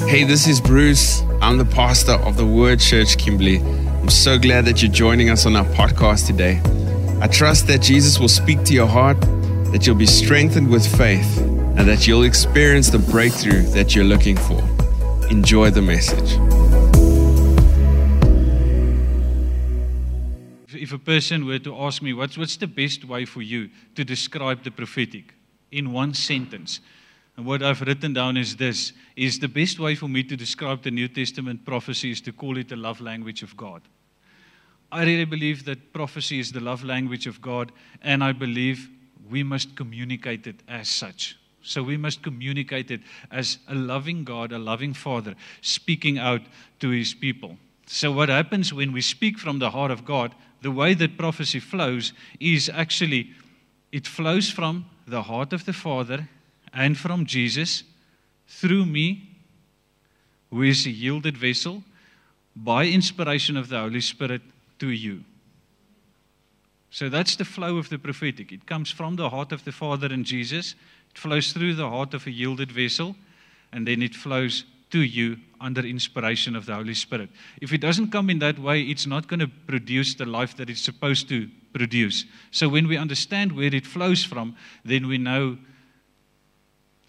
Hey, this is Bruce. I'm the pastor of the Word Church Kimberley. I'm so glad that you're joining us on our podcast today. I trust that Jesus will speak to your heart, that you'll be strengthened with faith, and that you'll experience the breakthrough that you're looking for. Enjoy the message. If a person were to ask me, what's, what's the best way for you to describe the prophetic in one sentence? And what I've written down is this is the best way for me to describe the New Testament prophecy is to call it the love language of God. I really believe that prophecy is the love language of God, and I believe we must communicate it as such. So we must communicate it as a loving God, a loving Father, speaking out to his people. So, what happens when we speak from the heart of God, the way that prophecy flows is actually it flows from the heart of the Father and from Jesus through me, who is a yielded vessel, by inspiration of the Holy Spirit to you. So that's the flow of the prophetic. It comes from the heart of the Father and Jesus, it flows through the heart of a yielded vessel, and then it flows to you under inspiration of the Holy Spirit. If it doesn't come in that way, it's not going to produce the life that it's supposed to produce. So when we understand where it flows from, then we know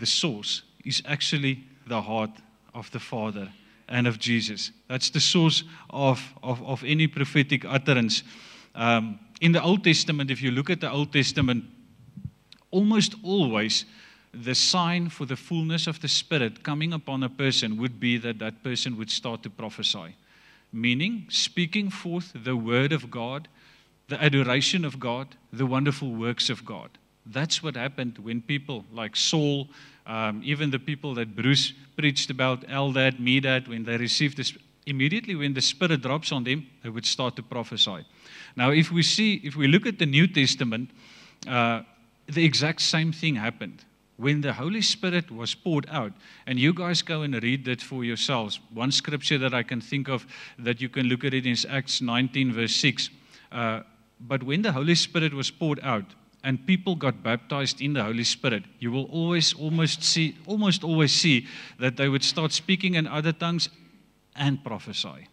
the source is actually the heart of the Father and of Jesus. That's the source of, of, of any prophetic utterance. Um, in the Old Testament, if you look at the Old Testament, almost always the sign for the fullness of the Spirit coming upon a person would be that that person would start to prophesy, meaning speaking forth the word of God, the adoration of God, the wonderful works of God. That's what happened when people like Saul, um, even the people that Bruce preached about, Eldad, Medad, when they received this, immediately when the Spirit drops on them, they would start to prophesy. Now, if we see, if we look at the New Testament, uh, the exact same thing happened. When the Holy Spirit was poured out, and you guys go and read that for yourselves. One scripture that I can think of that you can look at it is Acts 19, verse 6. Uh, but when the Holy Spirit was poured out, and people got baptized in the Holy Spirit, you will always almost see almost always see that they would start speaking in other tongues and prophesy.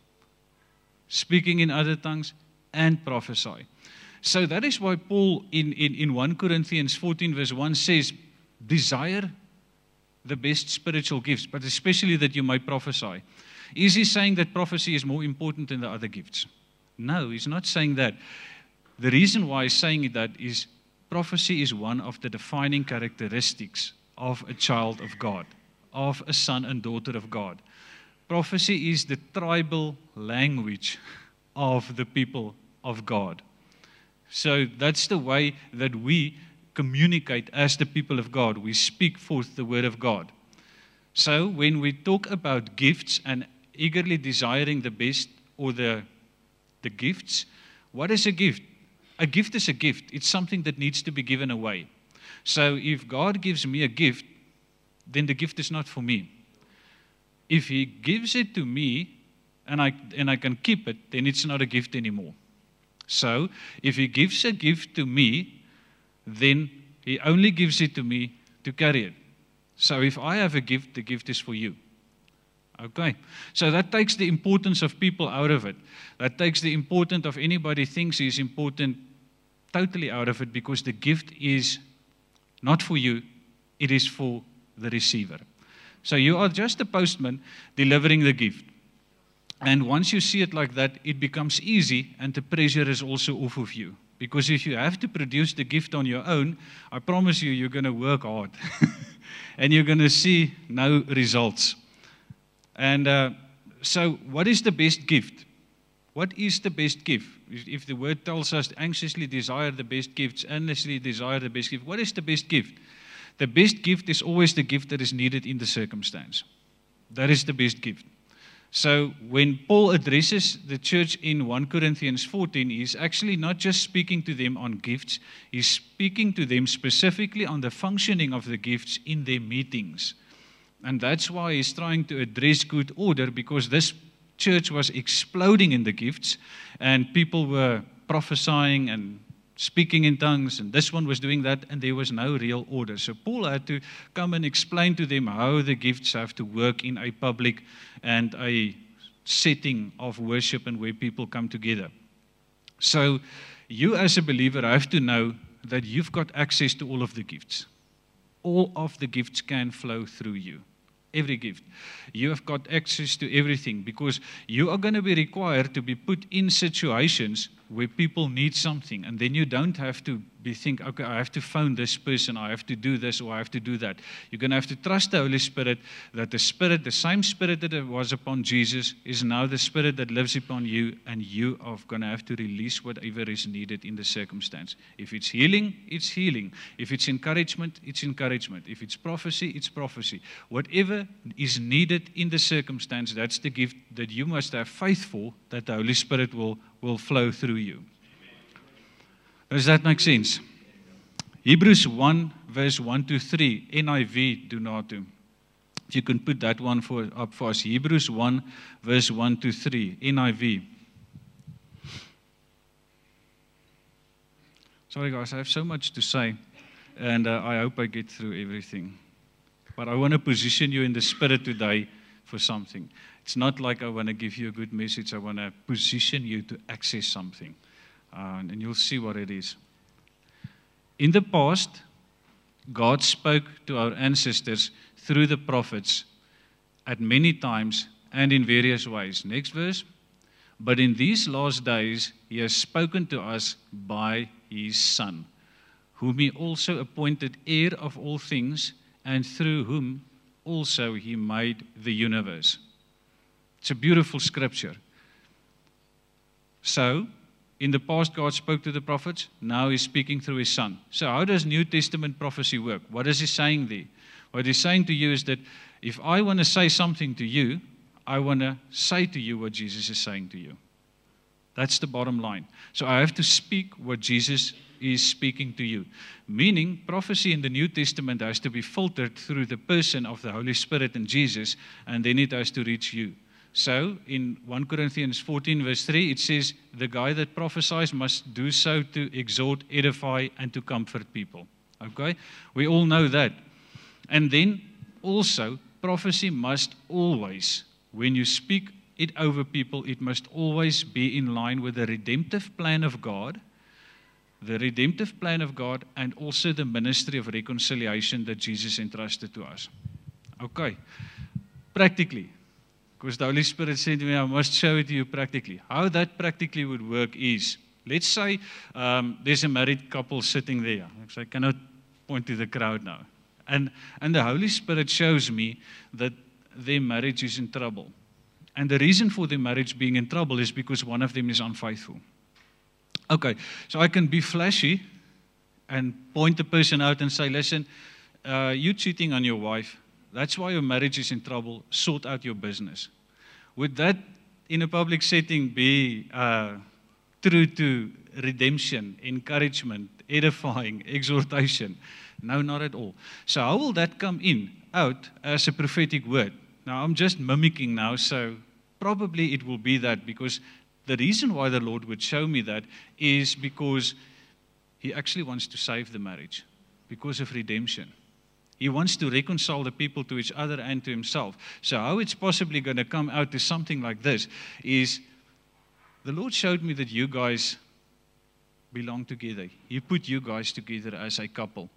Speaking in other tongues and prophesy. So that is why Paul in, in, in 1 Corinthians 14, verse 1 says, Desire the best spiritual gifts, but especially that you might prophesy. Is he saying that prophecy is more important than the other gifts? No, he's not saying that. The reason why he's saying that is prophecy is one of the defining characteristics of a child of God, of a son and daughter of God. Prophecy is the tribal language of the people of God. So that's the way that we communicate as the people of God. We speak forth the word of God. So when we talk about gifts and eagerly desiring the best or the, the gifts, what is a gift? A gift is a gift, it's something that needs to be given away. So if God gives me a gift, then the gift is not for me. If He gives it to me and I, and I can keep it, then it's not a gift anymore. So, if he gives a gift to me, then he only gives it to me to carry it. So, if I have a gift, the gift is for you. Okay. So that takes the importance of people out of it. That takes the importance of anybody thinks is important totally out of it because the gift is not for you, it is for the receiver. So you are just a postman delivering the gift. And once you see it like that, it becomes easy and the pressure is also off of you. Because if you have to produce the gift on your own, I promise you, you're going to work hard and you're going to see no results. And uh, so, what is the best gift? What is the best gift? If the word tells us anxiously desire the best gifts, endlessly desire the best gift, what is the best gift? The best gift is always the gift that is needed in the circumstance. That is the best gift. So when Paul addresses the church in 1 Corinthians 14, he's actually not just speaking to them on gifts, he's speaking to them specifically on the functioning of the gifts in their meetings. And that's why he's trying to address good order because this church was exploding in the gifts and people were prophesying and speaking in tongues, and this one was doing that, and there was no real order. So Paul had to come and explain to them how the gifts have to work in a public and a setting of worship and where people come together. So you, as a believer, have to know that you've got access to all of the gifts. All of the gifts can flow through you. Every gift. You have got access to everything because you are going to be required to be put in situations where people need something and then you don't have to be think okay I have to phone this person I have to do this or I have to do that. You're going to have to trust the Holy Spirit that the spirit the same spirit that was upon Jesus is now the spirit that lives upon you and you are going to have to release whatever is needed in the circumstance. If it's healing it's healing. If it's encouragement it's encouragement. If it's prophecy it's prophecy. Whatever is needed in the circumstance that's the gift that you must have faith for that the Holy Spirit will will flow through you. Does that make sense? Hebrews 1 verse 1 to 3 NIV do not do. If you can put that one for up for us Hebrews 1 verse 1 to 3 NIV. Sorry guys, I have so much to say and uh, I hope I get through everything. But I want to position you in the spirit today for something. It's not like I want to give you a good message. I want to position you to access something. Uh, and you'll see what it is. In the past, God spoke to our ancestors through the prophets at many times and in various ways. Next verse. But in these last days, he has spoken to us by his Son, whom he also appointed heir of all things, and through whom also he made the universe. It's a beautiful scripture. So, in the past, God spoke to the prophets. Now He's speaking through His Son. So, how does New Testament prophecy work? What is He saying there? What He's saying to you is that if I want to say something to you, I want to say to you what Jesus is saying to you. That's the bottom line. So, I have to speak what Jesus is speaking to you. Meaning, prophecy in the New Testament has to be filtered through the person of the Holy Spirit and Jesus, and then it has to reach you. So in 1 Corinthians 14, verse 3, it says, The guy that prophesies must do so to exhort, edify, and to comfort people. Okay? We all know that. And then also, prophecy must always, when you speak it over people, it must always be in line with the redemptive plan of God, the redemptive plan of God, and also the ministry of reconciliation that Jesus entrusted to us. Okay. Practically, because the Holy Spirit said to me, I must show it to you practically. How that practically would work is let's say um, there's a married couple sitting there. So I cannot point to the crowd now. And, and the Holy Spirit shows me that their marriage is in trouble. And the reason for their marriage being in trouble is because one of them is unfaithful. Okay, so I can be flashy and point the person out and say, listen, uh, you're cheating on your wife. That's why your marriage is in trouble. Sort out your business. Would that, in a public setting, be uh, true to redemption, encouragement, edifying, exhortation? No, not at all. So, how will that come in, out as a prophetic word? Now, I'm just mimicking now, so probably it will be that because the reason why the Lord would show me that is because He actually wants to save the marriage because of redemption. He wants to reconcile the people to each other and to himself. So, how it's possibly going to come out to something like this is the Lord showed me that you guys belong together. He put you guys together as a couple.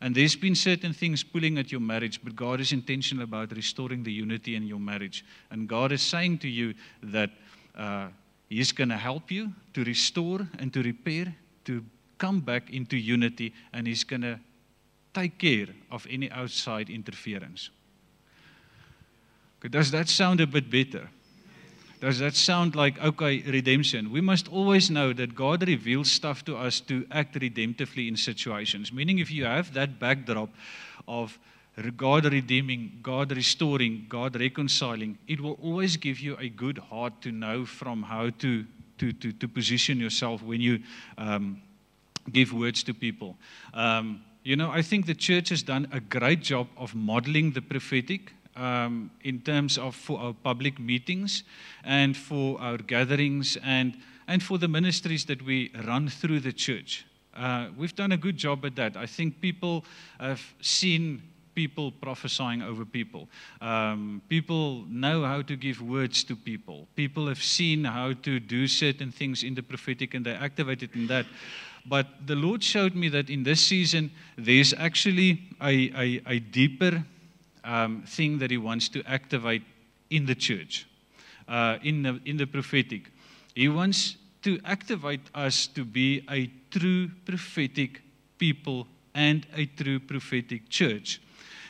And there's been certain things pulling at your marriage, but God is intentional about restoring the unity in your marriage. And God is saying to you that uh, He's going to help you to restore and to repair, to come back into unity, and He's going to take care of any outside interference. Okay, does that sound a bit better? Does that sound like, okay, redemption? We must always know that God reveals stuff to us to act redemptively in situations. Meaning, if you have that backdrop of God redeeming, God restoring, God reconciling, it will always give you a good heart to know from how to, to, to, to position yourself when you um, give words to people. Um, you know, I think the church has done a great job of modeling the prophetic um, in terms of for our public meetings and for our gatherings and, and for the ministries that we run through the church. Uh, we've done a good job at that. I think people have seen people prophesying over people. Um, people know how to give words to people. People have seen how to do certain things in the prophetic and they activated in that. But the Lord showed me that in this season, there's actually a, a, a deeper um, thing that He wants to activate in the church, uh, in, the, in the prophetic. He wants to activate us to be a true prophetic people and a true prophetic church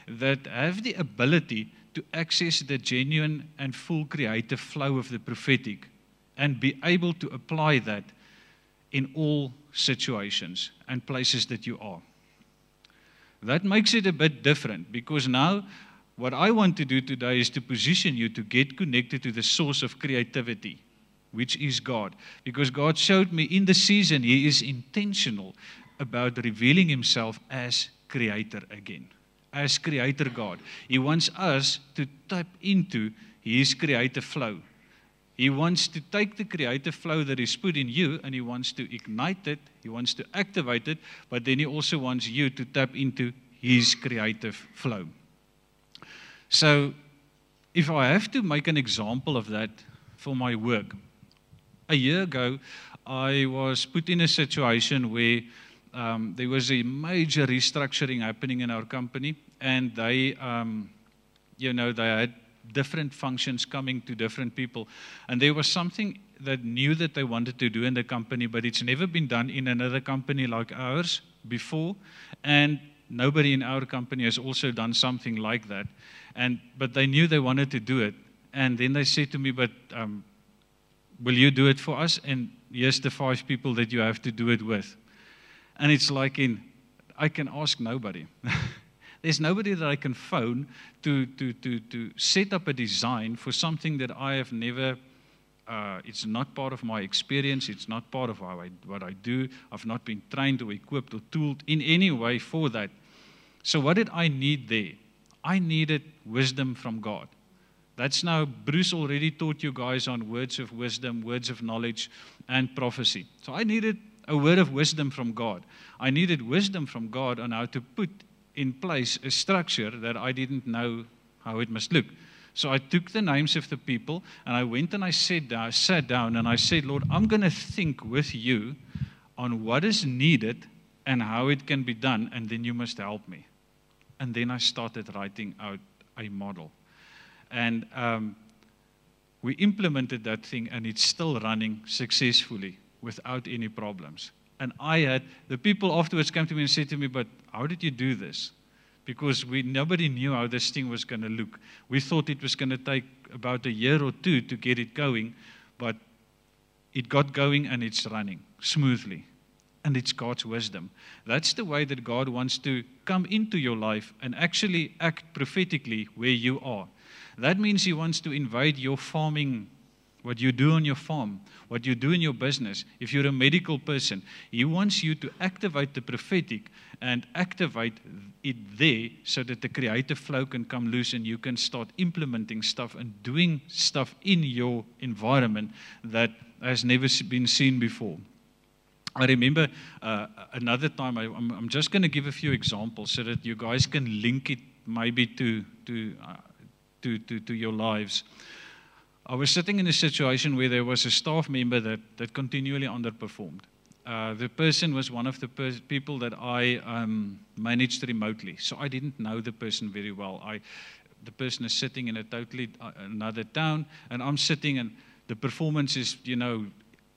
that have the ability to access the genuine and full creative flow of the prophetic and be able to apply that in all situations and places that you are. That makes it a bit different because now what I want to do today is to position you to get connected to the source of creativity which is God. Because God showed me in the season, He is intentional about revealing Himself as Creator again, as Creator God. He wants us to tap into His creative flow. He wants to take the creative flow that is put in you and He wants to ignite it, He wants to activate it, but then He also wants you to tap into His creative flow. So, if I have to make an example of that for my work, a year ago, I was put in a situation where um, there was a major restructuring happening in our company, and they, um, you know, they had different functions coming to different people, and there was something that knew that they wanted to do in the company, but it's never been done in another company like ours before, and nobody in our company has also done something like that, and but they knew they wanted to do it, and then they said to me, but um, Will you do it for us? And here's the five people that you have to do it with. And it's like in, I can ask nobody. There's nobody that I can phone to, to, to, to set up a design for something that I have never, uh, it's not part of my experience, it's not part of I, what I do. I've not been trained or equipped or tooled in any way for that. So, what did I need there? I needed wisdom from God. That's now, Bruce already taught you guys on words of wisdom, words of knowledge, and prophecy. So I needed a word of wisdom from God. I needed wisdom from God on how to put in place a structure that I didn't know how it must look. So I took the names of the people and I went and I sat down, sat down and I said, Lord, I'm going to think with you on what is needed and how it can be done, and then you must help me. And then I started writing out a model. And um, we implemented that thing, and it's still running successfully without any problems. And I had the people afterwards came to me and said to me, "But how did you do this?" Because we nobody knew how this thing was going to look. We thought it was going to take about a year or two to get it going, but it got going and it's running smoothly. And it's God's wisdom. That's the way that God wants to come into your life and actually act prophetically where you are. That means He wants to invade your farming, what you do on your farm, what you do in your business. If you're a medical person, He wants you to activate the prophetic and activate it there so that the creative flow can come loose and you can start implementing stuff and doing stuff in your environment that has never been seen before. I remember uh, another time, I, am just going to give a few examples so that you guys can link it maybe to, to uh, to, to, to your lives. I was sitting in a situation where there was a staff member that, that continually underperformed. Uh, the person was one of the people that I um, managed remotely, so I didn't know the person very well. I, the person is sitting in a totally uh, another town, and I'm sitting, and the performance is, you know,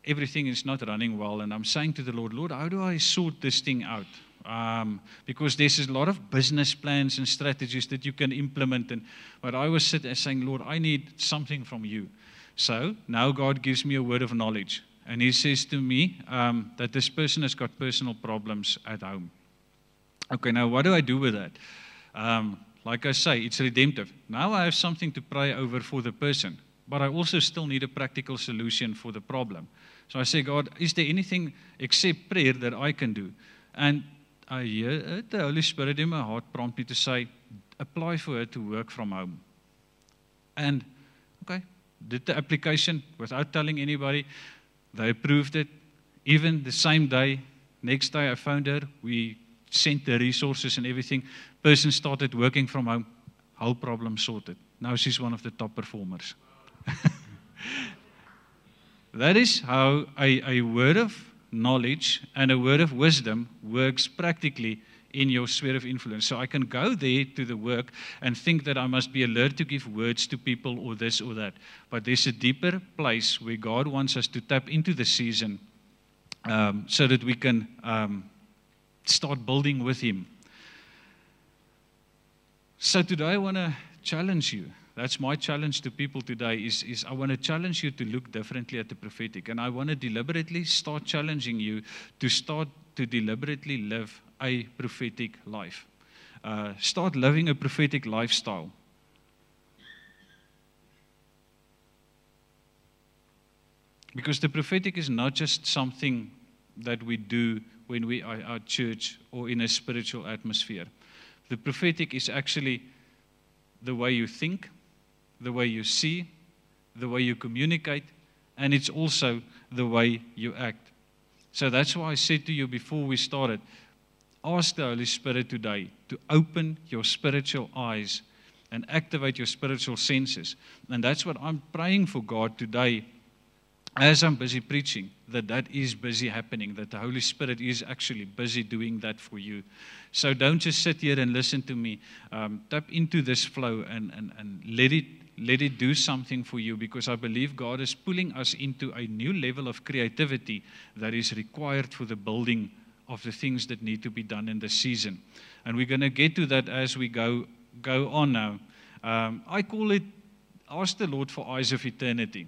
everything is not running well. And I'm saying to the Lord, Lord, how do I sort this thing out? Um, because there's a lot of business plans and strategies that you can implement. And but I was sitting saying, Lord, I need something from you. So now God gives me a word of knowledge, and He says to me um, that this person has got personal problems at home. Okay, now what do I do with that? Um, like I say, it's redemptive. Now I have something to pray over for the person, but I also still need a practical solution for the problem. So I say, God, is there anything except prayer that I can do? And I hear the Holy Spirit in my heart prompt me to say, apply for her to work from home. And, okay, did the application without telling anybody. They approved it. Even the same day, Next day, I found her. We sent the resources and everything. Person started working from home. Whole problem sorted. Now she's one of the top performers. that is how a, a word of knowledge and a word of wisdom works practically in your sphere of influence. So I can go there to the work and think that I must be alert to give words to people or this or that. But there's a deeper place where God wants us to tap into the season um, so that we can um, start building with Him. So today I want to challenge you. That's my challenge to people today is, is I want to challenge you to look differently at the prophetic. And I want to deliberately start challenging you to start to deliberately live a prophetic life. Uh, start living a prophetic lifestyle. Because the prophetic is not just something that we do when we are at church or in a spiritual atmosphere. The prophetic is actually the way you think, the way you see, the way you communicate, and it's also the way you act. So that's why I said to you before we started ask the Holy Spirit today to open your spiritual eyes and activate your spiritual senses. And that's what I'm praying for God today as I'm busy preaching, that that is busy happening, that the Holy Spirit is actually busy doing that for you. So don't just sit here and listen to me. Um, tap into this flow and, and, and let it let it do something for you because I believe God is pulling us into a new level of creativity that is required for the building of the things that need to be done in the season. And we're going to get to that as we go go on now. Um, I call it ask the Lord for eyes of eternity.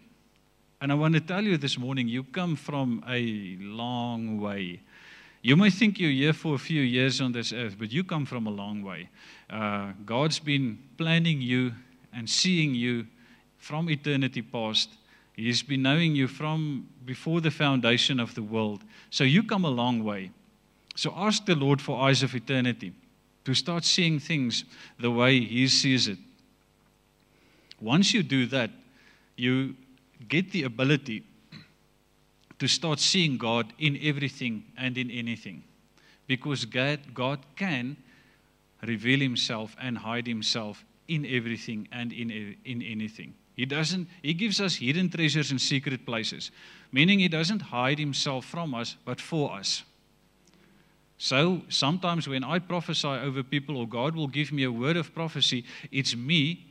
And I want to tell you this morning, you come from a long way. You may think you're here for a few years on this earth, but you come from a long way. Uh, God's been planning you and seeing you from eternity past. He's been knowing you from before the foundation of the world. So you come a long way. So ask the Lord for eyes of eternity to start seeing things the way He sees it. Once you do that, you get the ability to start seeing God in everything and in anything. Because God, God can reveal himself and hide himself in everything and in, in anything. He doesn't he gives us hidden treasures in secret places, meaning he doesn't hide himself from us but for us. So sometimes when I prophesy over people or God will give me a word of prophecy, it's me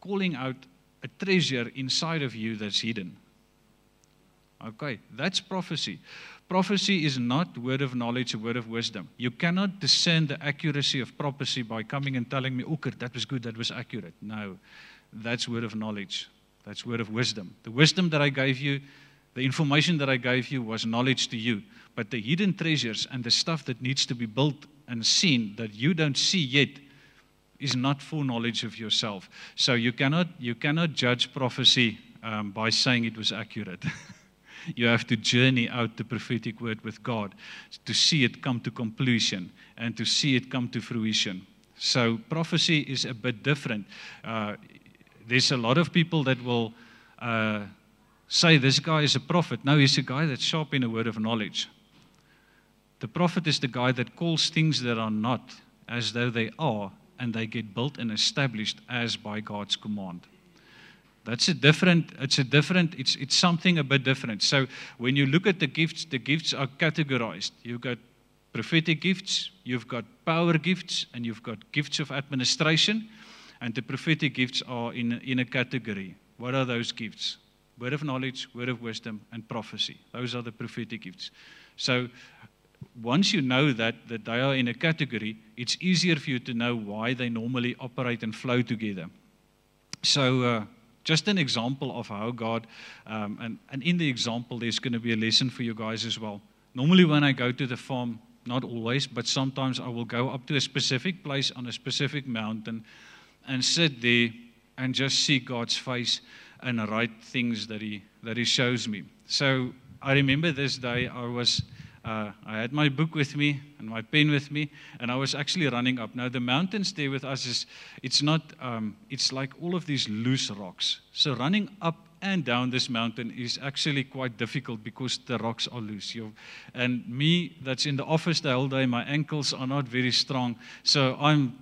calling out a treasure inside of you that's hidden. Okay, that's prophecy. Prophecy is not word of knowledge, a word of wisdom. You cannot discern the accuracy of prophecy by coming and telling me, okay, that was good, that was accurate. No, that's word of knowledge. That's word of wisdom. The wisdom that I gave you, the information that I gave you was knowledge to you. But the hidden treasures and the stuff that needs to be built and seen that you don't see yet is not full knowledge of yourself. So you cannot, you cannot judge prophecy um, by saying it was accurate. you have to journey out the prophetic word with God to see it come to completion and to see it come to fruition. So prophecy is a bit different. Uh, there's a lot of people that will uh, say this guy is a prophet. No, he's a guy that's sharp in a word of knowledge. The prophet is the guy that calls things that are not as though they are and they get built and established as by God's command. That's a different, it's a different, it's, it's something a bit different. So when you look at the gifts, the gifts are categorized. You've got prophetic gifts, you've got power gifts, and you've got gifts of administration. And the prophetic gifts are in, in a category. What are those gifts? Word of knowledge, word of wisdom, and prophecy. Those are the prophetic gifts. So once you know that, that they are in a category, it's easier for you to know why they normally operate and flow together. So, uh, just an example of how God, um, and, and in the example, there's going to be a lesson for you guys as well. Normally, when I go to the farm, not always, but sometimes I will go up to a specific place on a specific mountain and sit there and just see God's face and write things that He, that he shows me. So, I remember this day I was uh, I had my book with me and my pen with me, and I was actually running up. Now the mountains there with us is it's not um, it's like all of these loose rocks. So running up and down this mountain is actually quite difficult because the rocks are loose. You're, and me, that's in the office the whole day, my ankles are not very strong, so I'm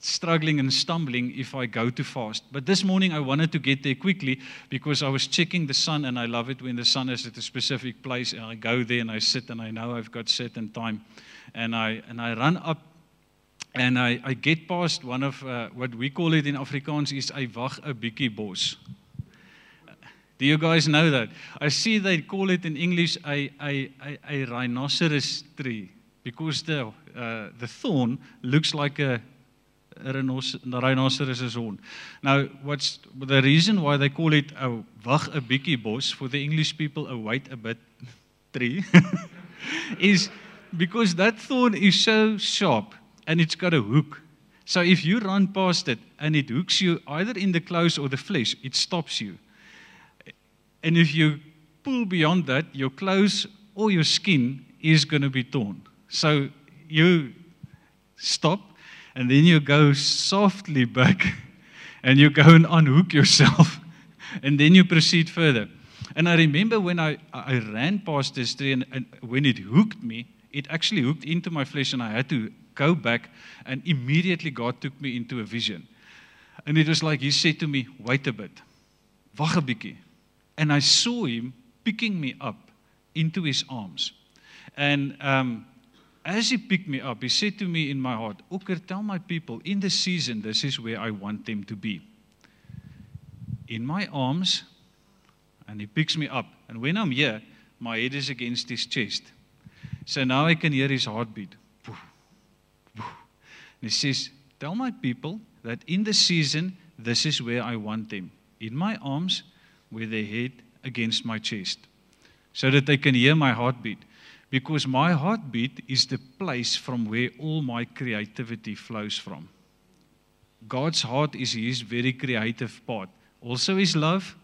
struggling and stumbling if I go too fast. But this morning I wanted to get there quickly because I was checking the sun and I love it when the sun is at a specific place and I go there and I sit and I know I've got certain time. And I, and I run up and I, I get past one of uh, what we call it in Afrikaans is I wag 'n bietjie bos. Do you guys know that? I see they call it in English a, a, a, a rhinoceros tree because the, uh, the thorn looks like a, a rhinoceros horn. Now, what's the reason why they call it a wag 'n bietjie bos for the English people, a wait a bit tree, is because that thorn is so sharp and it's got a hook. So if you run past it and it hooks you either in the clothes or the flesh, it stops you. And if you pull beyond that, your clothes or your skin is going to be torn. So you stop and then you go softly back and you go and unhook yourself and then you proceed further. And I remember when I, I ran past this tree and, and when it hooked me, it actually hooked into my flesh and I had to go back and immediately God took me into a vision. And it was like he said to me, "Wait a bit. Wag bietjie." And I saw him picking me up into his arms. And um as he picked me up, he said to me in my heart, Oker, tell my people, in the season, this is where I want them to be. In my arms, and he picks me up. And when I'm here, my head is against his chest. So now I can hear his heartbeat. And he says, Tell my people that in the season, this is where I want them. In my arms, with their head against my chest. So that they can hear my heartbeat. Because my heartbeat is the place from where all my creativity flows from. God's heart is his very creative part. Also his love.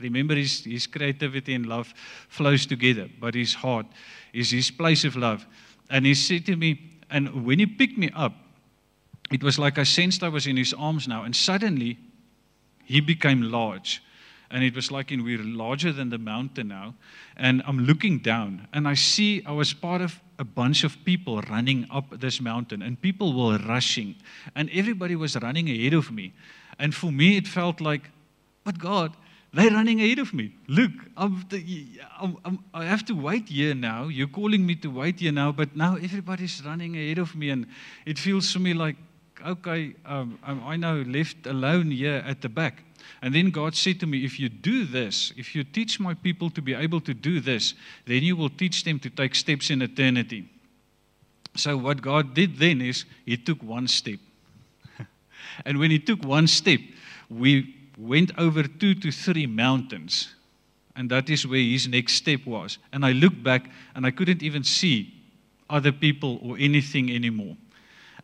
Remember his, his creativity and love flows together, but his heart is his place of love. And he said to me, and when he picked me up, it was like I sensed I was in his arms now, and suddenly he became large and it was like in we're larger than the mountain now. And i'm looking down and i see i was part of a bunch of people running up this mountain and people were rushing. And everybody was running ahead of me. And for me it felt like but god they're running ahead of me. Look I'm, the, I'm, I'm, i have to wait here now. You're calling me to wait here now but now everybody's running ahead of me and it feels to me like okay um, i now left alone here at the back and then God said to me, If you do this, if you teach my people to be able to do this, then you will teach them to take steps in eternity. So, what God did then is He took one step. and when He took one step, we went over two to three mountains. And that is where His next step was. And I looked back and I couldn't even see other people or anything anymore.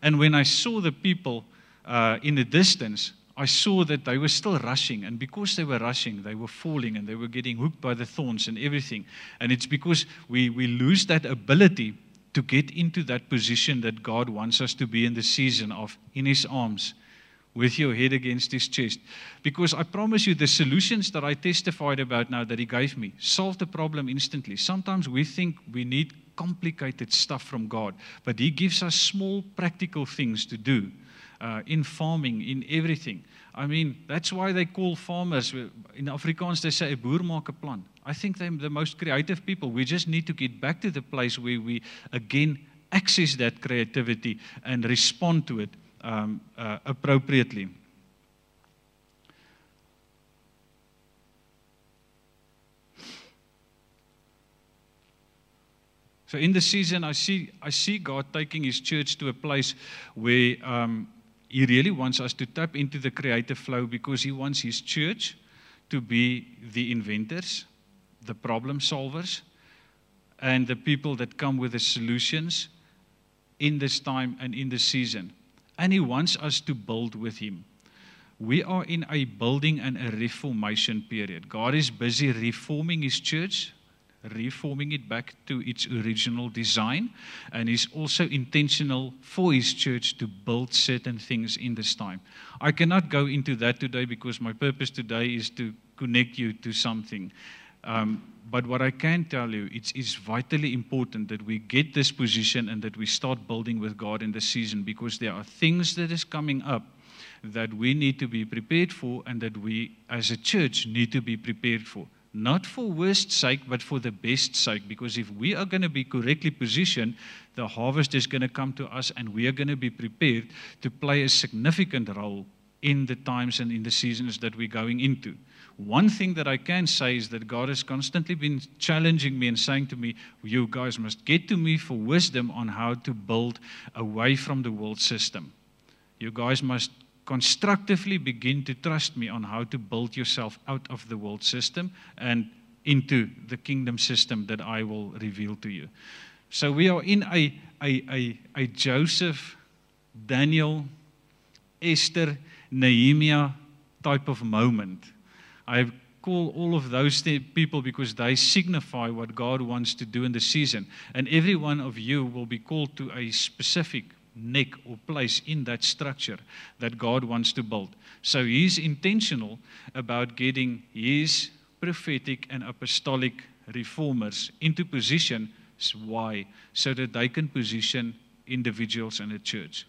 And when I saw the people uh, in the distance, I saw that they were still rushing. And because they were rushing, they were falling and they were getting hooked by the thorns and everything. And it's because we, we lose that ability to get into that position that God wants us to be in the season of in His arms with your head against His chest. Because I promise you, the solutions that I testified about now that He gave me solved the problem instantly. Sometimes we think we need complicated stuff from God, but He gives us small, practical things to do uh, in farming, in everything. I mean, that's why they call farmers, in Afrikaans, they say, 'n boer maak 'n plan. I think they're the most creative people. We just need to get back to the place where we, again, access that creativity and respond to it um, uh, appropriately. So in the season, I see I see God taking His church to a place where um, he really wants us to tap into the creative flow because he wants his church to be the inventors, the problem solvers, and the people that come with the solutions in this time and in this season. And he wants us to build with him. We are in a building and a reformation period. God is busy reforming his church, reforming it back to its original design. And He's also intentional for His church to build certain things in this time. I cannot go into that today because my purpose today is to connect you to something. Um, but what I can tell you, it's, it's vitally important that we get this position and that we start building with God in this season because there are things that is coming up that we need to be prepared for and that we as a church need to be prepared for. Not for worst sake, but for the best sake. Because if we are going to be correctly positioned, the harvest is going to come to us and we are going to be prepared to play a significant role in the times and in the seasons that we're going into. One thing that I can say is that God has constantly been challenging me and saying to me, You guys must get to me for wisdom on how to build away from the world system. You guys must constructively begin to trust me on how to build yourself out of the world system and into the kingdom system that I will reveal to you. So we are in a, a, a, a Joseph, Daniel, Esther, Nehemiah type of moment. I call all of those people because they signify what God wants to do in the season. And every one of you will be called to a specific neck or place in that structure that God wants to build. So he's intentional about getting his prophetic and apostolic reformers into position. Why? So that they can position individuals in the church.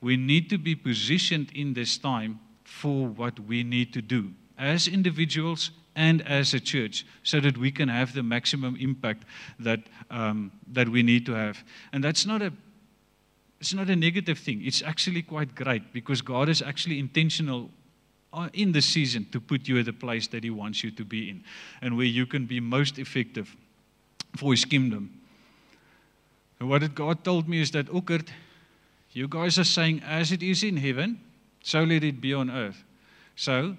We need to be positioned in this time for what we need to do as individuals and as a church so that we can have the maximum impact that, um, that we need to have. And that's not a it's not a negative thing. It's actually quite great because God is actually intentional uh, in the season to put you at the place that He wants you to be in and where you can be most effective for His kingdom. And what God told me is that, Ockert, you guys are saying, as it is in heaven, so let it be on earth. So,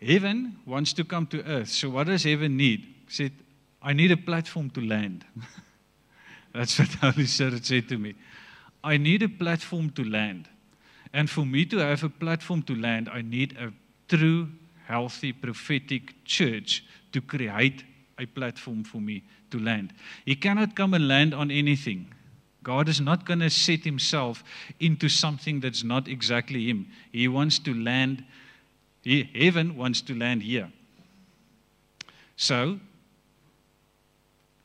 heaven wants to come to earth. So, what does heaven need? He said, I need a platform to land. That's what Holy Spirit said to me. I need a platform to land. And for me to have a platform to land, I need a true, healthy, prophetic church to create a platform for me to land. He cannot come and land on anything. God is not going to set himself into something that's not exactly him. He wants to land, he, heaven wants to land here. So,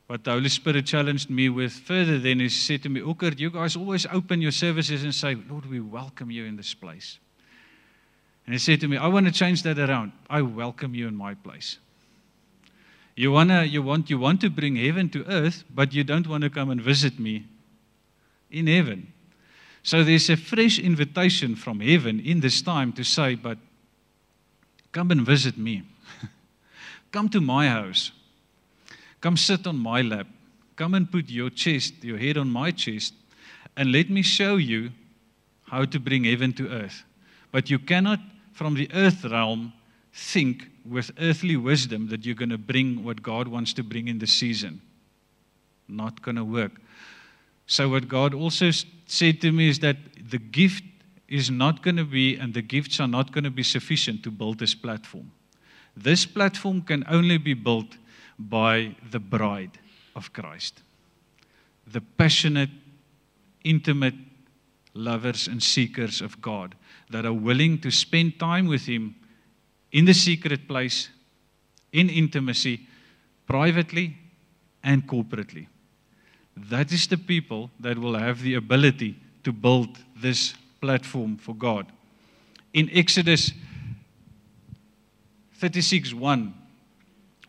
what the Holy Spirit challenged me with further then is said to me, Okkert, you guys always open your services and say, Lord, we welcome you in this place. And he said to me, I want to change that around. I welcome you in my place. You, wanna, you, want, you want to bring heaven to earth, but you don't want to come and visit me in heaven. So there's a fresh invitation from heaven in this time to say, but come and visit me. come to my house. Come sit on my lap. Come and put your chest, your head on my chest, and let me show you how to bring heaven to earth. But you cannot, from the earth realm, think with earthly wisdom that you're going to bring what God wants to bring in the season. Not going to work. So, what God also said to me is that the gift is not going to be, and the gifts are not going to be sufficient to build this platform. This platform can only be built by the bride of Christ. The passionate, intimate lovers and seekers of God that are willing to spend time with Him in the secret place, in intimacy, privately and corporately. That is the people that will have the ability to build this platform for God. In Exodus 36 1,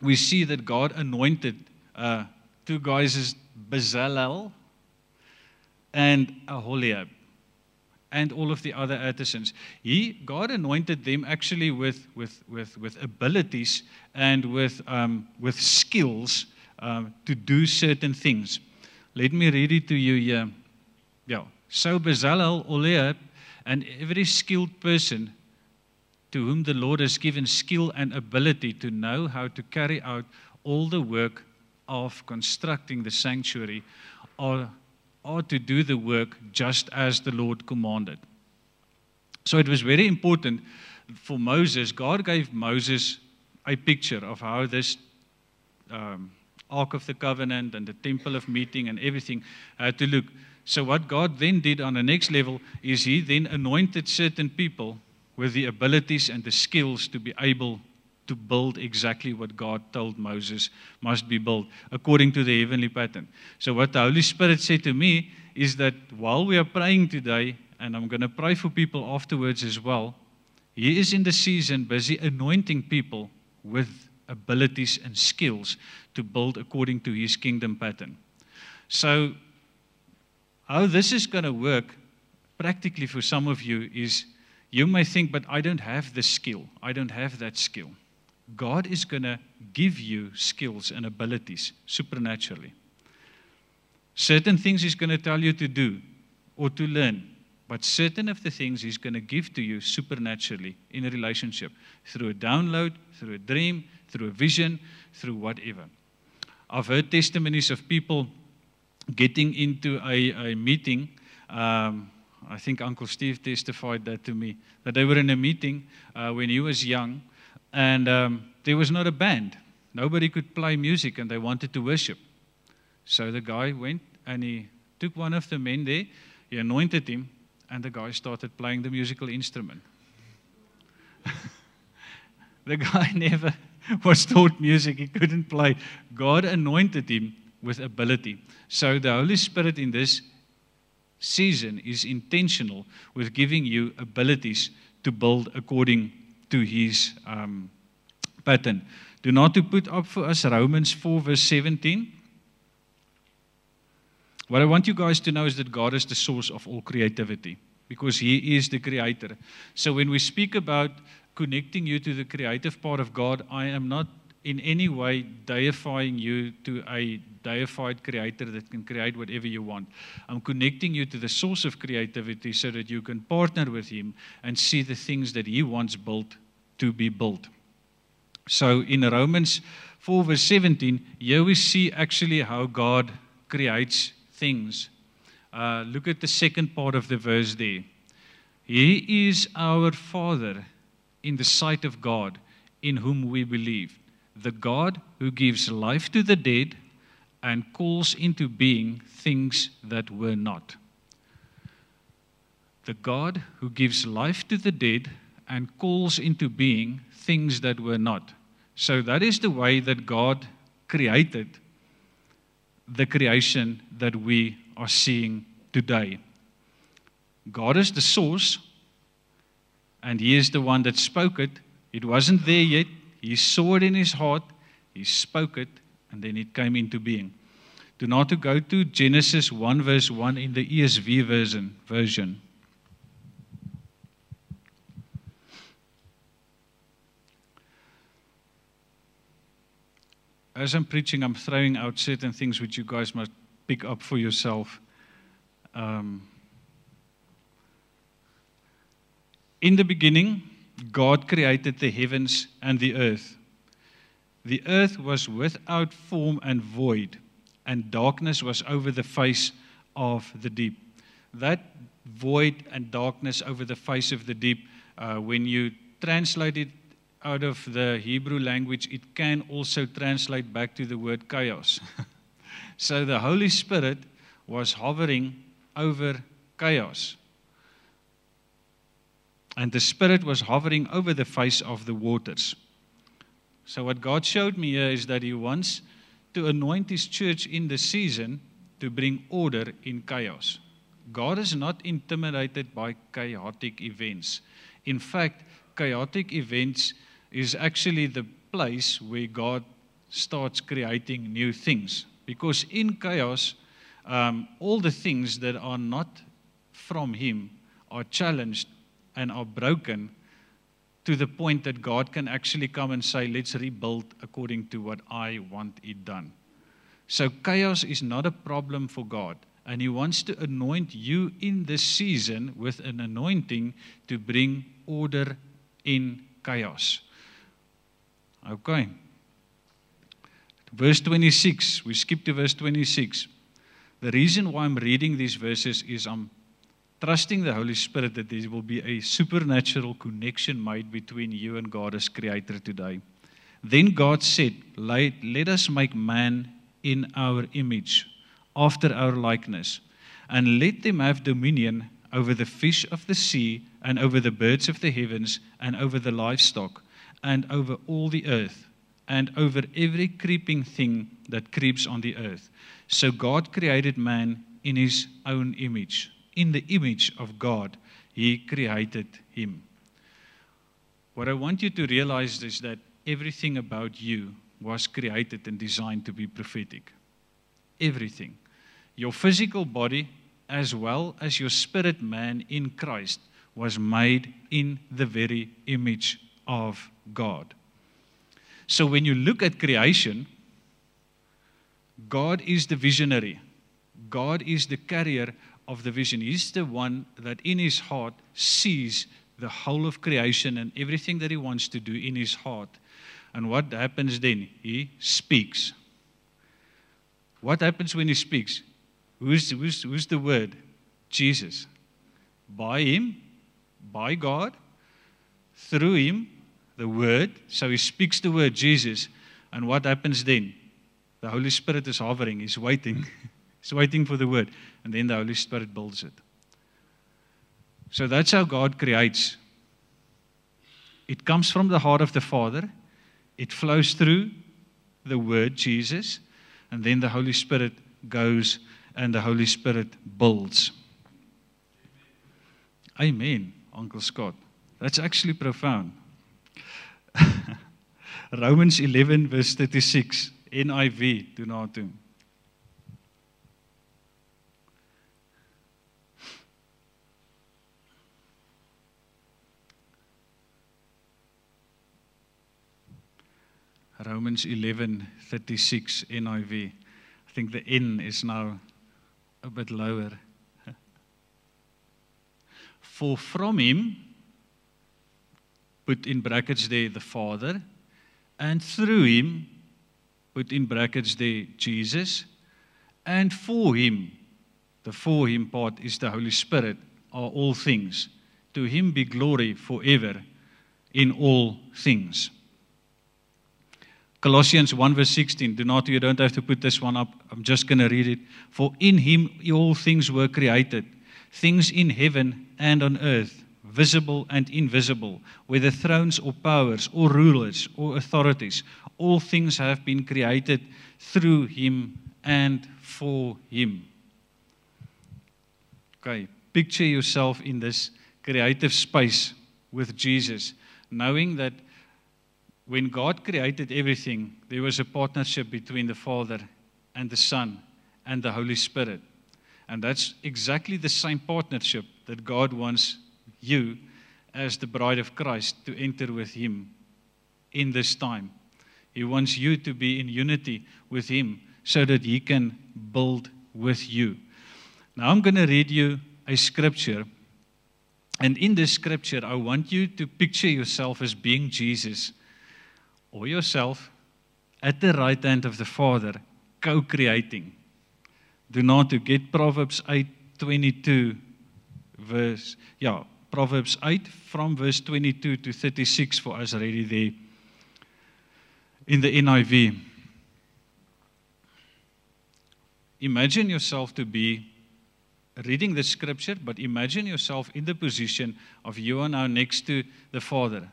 we see that God anointed uh, two guys as Bezalel and Aholiab and all of the other artisans. He, God anointed them actually with, with, with, with abilities and with, um, with skills um, to do certain things. Let me read it to you here. Yeah. So Bezalel, Oholiab, and every skilled person to whom the Lord has given skill and ability to know how to carry out all the work of constructing the sanctuary or, or to do the work just as the Lord commanded. So it was very important for Moses. God gave Moses a picture of how this um, Ark of the Covenant and the Temple of Meeting and everything had to look. So, what God then did on the next level is He then anointed certain people with the abilities and the skills to be able to build exactly what God told Moses must be built according to the heavenly pattern. So, what the Holy Spirit said to me is that while we are praying today, and I'm going to pray for people afterwards as well, He is in the season busy anointing people with abilities and skills to build according to His kingdom pattern. So, how this is going to work practically for some of you is you may think, but I don't have the skill, I don't have that skill. God is going to give you skills and abilities supernaturally. Certain things He's going to tell you to do or to learn, but certain of the things He's going to give to you supernaturally in a relationship through a download, through a dream, through a vision, through whatever. I've heard testimonies of people getting into a, a meeting. Um, I think Uncle Steve testified that to me that they were in a meeting uh, when he was young and um, there was not a band. Nobody could play music, and they wanted to worship. So the guy went and he took one of the men there, he anointed him, and the guy started playing the musical instrument. the guy never was taught music, he couldn't play. God anointed him with ability. So the Holy Spirit in this season is intentional with giving you abilities to build according to his um, pattern. Do not to put up for us Romans 4, verse 17. What I want you guys to know is that God is the source of all creativity because He is the creator. So when we speak about connecting you to the creative part of God, I am not in any way deifying you to a deified creator that can create whatever you want. I'm connecting you to the source of creativity so that you can partner with Him and see the things that He wants built to be built. So in Romans 4, verse 17, here we see actually how God creates things. Uh, look at the second part of the verse there. He is our Father in the sight of God, in whom we believe the God who gives life to the dead and calls into being things that were not. The God who gives life to the dead and calls into being things that were not. So that is the way that God created the creation that we are seeing today. God is the source, and He is the one that spoke it. It wasn't there yet, he saw it in his heart, he spoke it, and then it came into being. Do not to go to Genesis 1 verse 1 in the ESV version. version. As I'm preaching, I'm throwing out certain things which you guys must pick up for yourself. Um, in the beginning, God created the heavens and the earth. The earth was without form and void, and darkness was over the face of the deep. That void and darkness over the face of the deep, uh, when you translate it out of the Hebrew language, it can also translate back to the word chaos. so the Holy Spirit was hovering over chaos and the Spirit was hovering over the face of the waters. So, what God showed me here is that He wants to anoint His church in the season to bring order in chaos. God is not intimidated by chaotic events. In fact, chaotic events is actually the place where God starts creating new things. Because in chaos, um, all the things that are not from Him are challenged and are broken to the point that God can actually come and say, let's rebuild according to what I want it done. So chaos is not a problem for God. And He wants to anoint you in this season with an anointing to bring order in chaos. Okay. Verse 26, we skip to verse 26. The reason why I'm reading these verses is I'm trusting the Holy Spirit that there will be a supernatural connection made between you and God as creator today. Then God said, let, let us make man in our image, after our likeness, and let them have dominion over the fish of the sea, and over the birds of the heavens, and over the livestock, and over all the earth, and over every creeping thing that creeps on the earth. So God created man in his own image. In the image of God, he created him. What I want you to realize is that everything about you was created and designed to be prophetic. Everything. Your physical body, as well as your spirit man in Christ, was made in the very image of God. So when you look at creation, God is the visionary. God is the carrier of the vision. He's the one that in his heart sees the whole of creation and everything that he wants to do in his heart. And what happens then? He speaks. What happens when he speaks? Who's, who's, who's the word? Jesus. By him, by God, through him, the word. So he speaks the word, Jesus. And what happens then? The Holy Spirit is hovering, he's waiting. he's waiting for the word. And then the Holy Spirit builds it. So that's how God creates. It comes from the heart of the Father, it flows through the Word, Jesus, and then the Holy Spirit goes and the Holy Spirit builds. Amen, Uncle Scott. That's actually profound. Romans 11, verse 36, NIV, do not do. Romans 11:36 NIV. I think the N is now a bit lower. For from him put in brackets there the Father and through him put in brackets there Jesus and for him the for him part is the Holy Spirit are all things to him be glory forever in all things Colossians 1 verse 16. Do not, you don't have to put this one up. I'm just going to read it. For in him all things were created, things in heaven and on earth, visible and invisible, whether thrones or powers or rulers or authorities. All things have been created through him and for him. Okay, picture yourself in this creative space with Jesus, knowing that when God created everything, there was a partnership between the Father and the Son and the Holy Spirit. And that's exactly the same partnership that God wants you, as the bride of Christ, to enter with Him in this time. He wants you to be in unity with Him so that He can build with you. Now, I'm going to read you a scripture. And in this scripture, I want you to picture yourself as being Jesus or yourself at the right hand of the Father, co creating. Do not to get Proverbs 8 22, verse, yeah, Proverbs 8 from verse 22 to 36 for us already there in the NIV. Imagine yourself to be reading the scripture, but imagine yourself in the position of you are now next to the Father.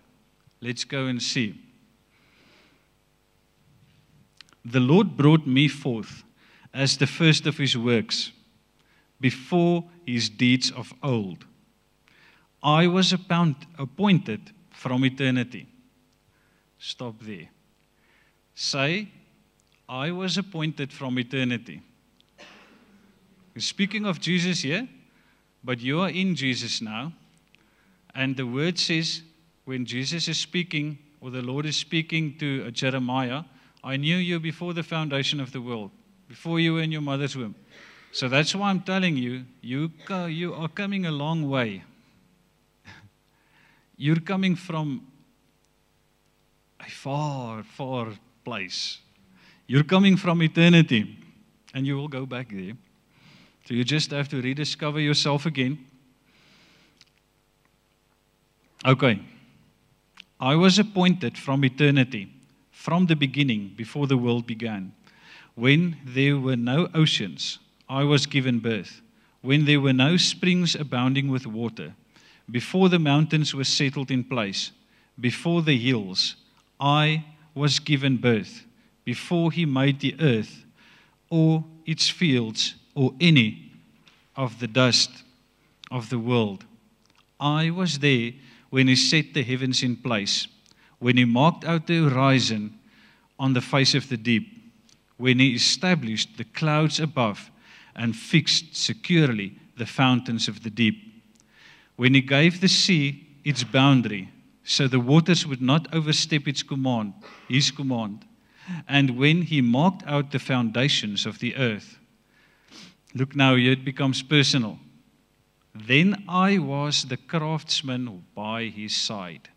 Let's go and see. The Lord brought me forth as the first of his works, before his deeds of old. I was appointed from eternity. Stop there. Say, I was appointed from eternity. Speaking of Jesus here, but you are in Jesus now. And the word says, when Jesus is speaking, or the Lord is speaking to uh, Jeremiah, I knew you before the foundation of the world, before you were in your mother's womb. So that's why I'm telling you, you, you are coming a long way. You're coming from a far, far place. You're coming from eternity, and you will go back there. So you just have to rediscover yourself again. Okay. I was appointed from eternity from the beginning, before the world began, When there were no oceans, I was given birth. When there were no springs abounding with water, before the mountains were settled in place, before the hills, I was given birth. Before he made the earth or its fields or any of the dust of the world. I was there when he set the heavens in place, when he marked out the horizon on the face of the deep, when he established the clouds above and fixed securely the fountains of the deep, when he gave the sea its boundary, so the waters would not overstep its command, his command, and when he marked out the foundations of the earth. Look now, here it becomes personal. Then I was the craftsman by his side.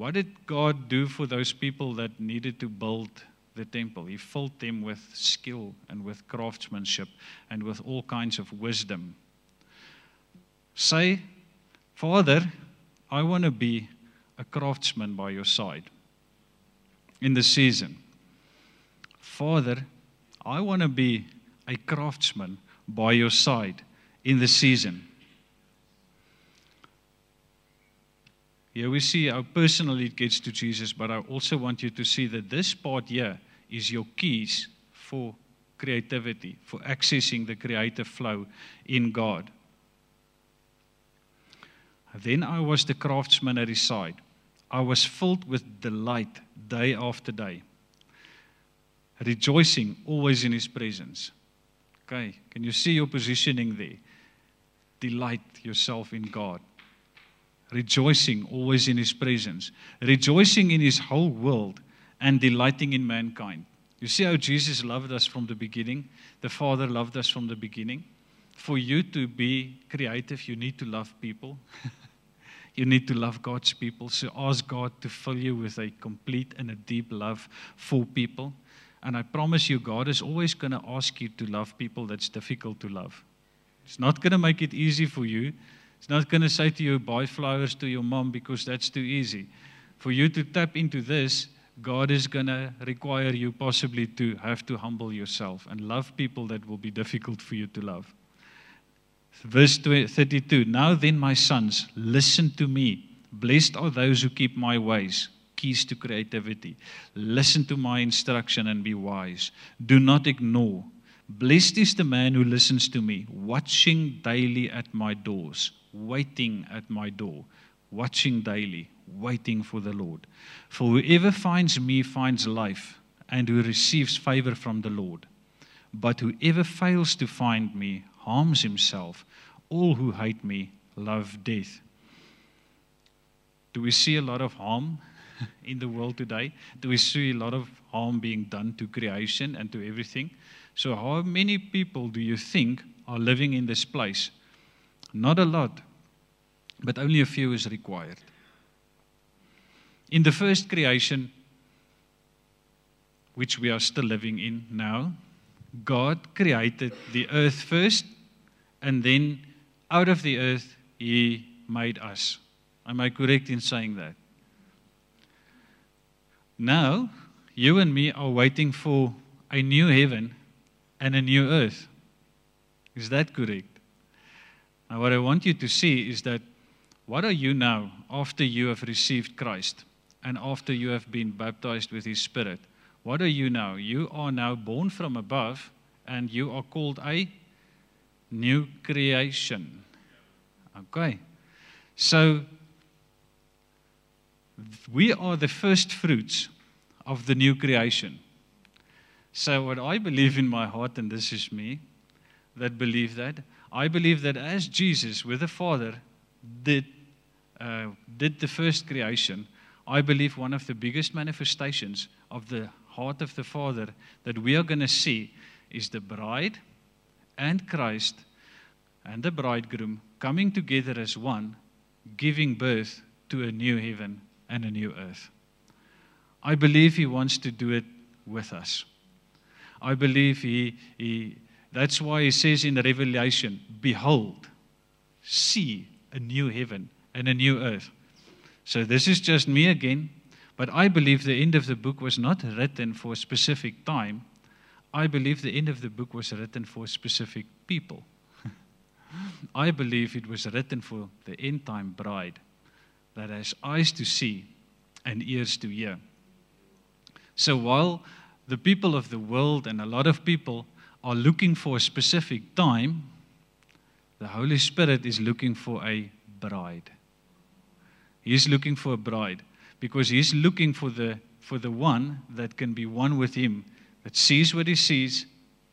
What did God do for those people that needed to build the temple? He filled them with skill and with craftsmanship and with all kinds of wisdom. Say, Father, I want to be a craftsman by your side in the season. Father, I want to be a craftsman by your side in the season. Here we see how personally it gets to Jesus, but I also want you to see that this part here is your keys for creativity, for accessing the creative flow in God. Then I was the craftsman at his side. I was filled with delight day after day, rejoicing always in his presence. Okay, can you see your positioning there? Delight yourself in God. Rejoicing always in his presence, rejoicing in his whole world, and delighting in mankind. You see how Jesus loved us from the beginning? The Father loved us from the beginning. For you to be creative, you need to love people. you need to love God's people. So ask God to fill you with a complete and a deep love for people. And I promise you, God is always going to ask you to love people that's difficult to love. It's not going to make it easy for you. It's not going to say to you, buy flowers to your mom because that's too easy. For you to tap into this, God is going to require you possibly to have to humble yourself and love people that will be difficult for you to love. Verse 32 Now then, my sons, listen to me. Blessed are those who keep my ways. Keys to creativity. Listen to my instruction and be wise. Do not ignore. Blessed is the man who listens to me, watching daily at my doors, waiting at my door, watching daily, waiting for the Lord. For whoever finds me finds life, and who receives favor from the Lord. But whoever fails to find me harms himself. All who hate me love death. Do we see a lot of harm in the world today? Do we see a lot of harm being done to creation and to everything? So, how many people do you think are living in this place? Not a lot, but only a few is required. In the first creation, which we are still living in now, God created the earth first, and then out of the earth, He made us. Am I correct in saying that? Now, you and me are waiting for a new heaven and a new earth. Is that correct? Now, what I want you to see is that what are you now after you have received Christ and after you have been baptized with His Spirit? What are you now? You are now born from above and you are called a new creation. Okay. So, we are the first fruits of the new creation. So, what I believe in my heart, and this is me that believe that, I believe that as Jesus with the Father did, uh, did the first creation, I believe one of the biggest manifestations of the heart of the Father that we are going to see is the bride and Christ and the bridegroom coming together as one, giving birth to a new heaven and a new earth. I believe He wants to do it with us. I believe he, he, that's why he says in Revelation, Behold, see a new heaven and a new earth. So this is just me again, but I believe the end of the book was not written for a specific time. I believe the end of the book was written for specific people. I believe it was written for the end time bride that has eyes to see and ears to hear. So while the people of the world and a lot of people are looking for a specific time, the Holy Spirit is looking for a bride. He's looking for a bride because he's looking for the for the one that can be one with him, that sees what he sees,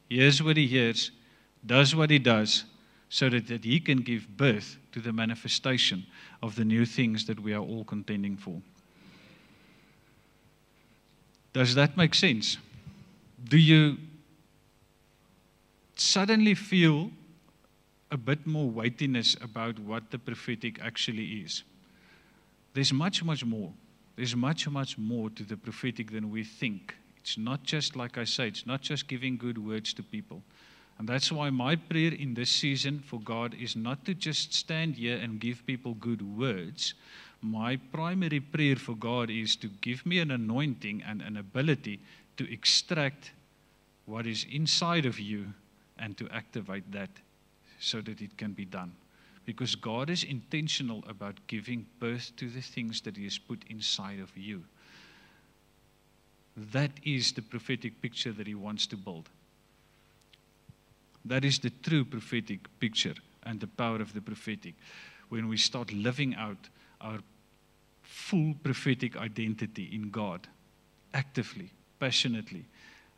hears what he hears, does what he does, so that, that he can give birth to the manifestation of the new things that we are all contending for. Does that make sense? Do you suddenly feel a bit more weightiness about what the prophetic actually is? There's much, much more. There's much, much more to the prophetic than we think. It's not just, like I say, it's not just giving good words to people. And that's why my prayer in this season for God is not to just stand here and give people good words. My primary prayer for God is to give me an anointing and an ability to extract what is inside of you and to activate that so that it can be done. Because God is intentional about giving birth to the things that He has put inside of you. That is the prophetic picture that He wants to build. That is the true prophetic picture and the power of the prophetic. When we start living out our full prophetic identity in God, actively, passionately,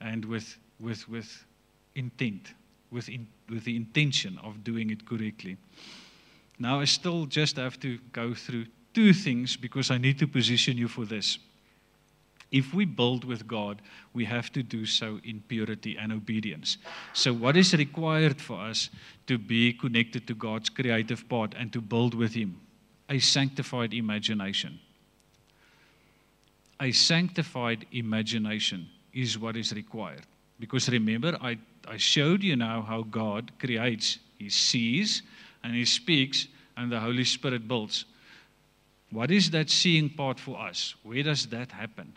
and with, with, with intent, with, in, with the intention of doing it correctly. Now, I still just have to go through two things because I need to position you for this. If we build with God, we have to do so in purity and obedience. So, what is required for us to be connected to God's creative part and to build with Him? A sanctified imagination. A sanctified imagination is what is required. Because remember, I, I showed you now how God creates. He sees and He speaks, and the Holy Spirit builds. What is that seeing part for us? Where does that happen?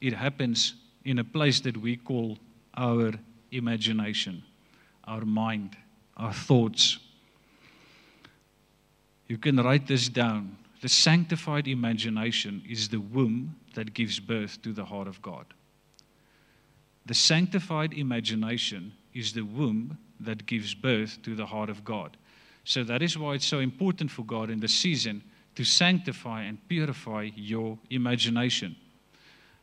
it happens in a place that we call our imagination, our mind, our thoughts. You can write this down. The sanctified imagination is the womb that gives birth to the heart of God. The sanctified imagination is the womb that gives birth to the heart of God. So that is why it's so important for God in the season to sanctify and purify your imagination.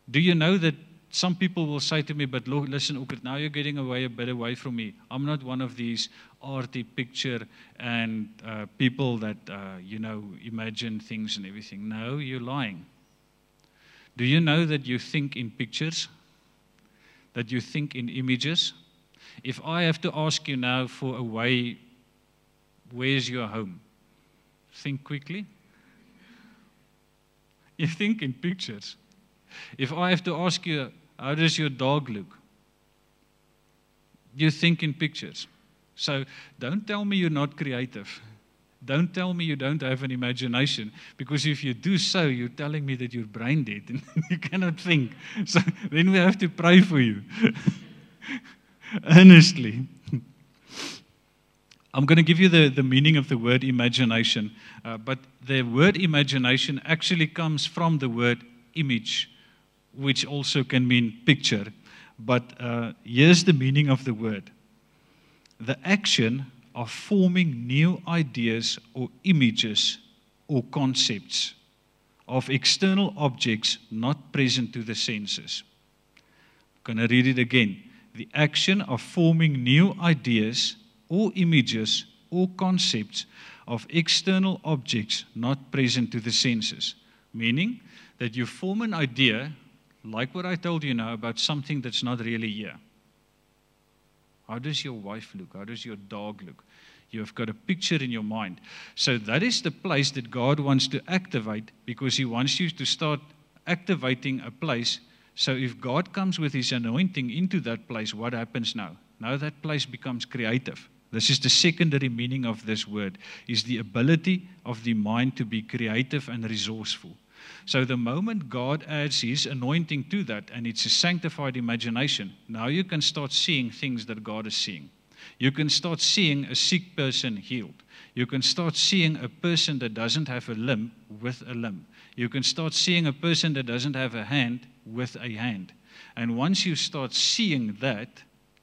Do you know that some people will say to me, but look, listen, Ockert, now you're getting away a bit away from me. I'm not one of these arty picture and uh, people that, uh, you know, imagine things and everything. No, you're lying. Do you know that you think in pictures? That you think in images? If I have to ask you now for a way, where's your home? Think quickly. You think in pictures. If I have to ask you, how does your dog look? You think in pictures. So don't tell me you're not creative. Don't tell me you don't have an imagination, because if you do so, you're telling me that you're brain dead and you cannot think. So then we have to pray for you. Earnestly. I'm going to give you the, the meaning of the word imagination, uh, but the word imagination actually comes from the word image which also can mean picture. But uh, here's the meaning of the word the action of forming new ideas or images or concepts of external objects not present to the senses. I'm going to read it again. The action of forming new ideas or images or concepts of external objects not present to the senses. Meaning that you form an idea like what I told you now about something that's not really here. How does your wife look? How does your dog look? You've got a picture in your mind. So that is the place that God wants to activate because He wants you to start activating a place. So if God comes with His anointing into that place, what happens now? Now that place becomes creative. This is the secondary meaning of this word is the ability of the mind to be creative and resourceful. So the moment God adds his anointing to that and it's a sanctified imagination, now you can start seeing things that God is seeing. You can start seeing a sick person healed. You can start seeing a person that doesn't have a limb with a limb. You can start seeing a person that doesn't have a hand with a hand. And once you start seeing that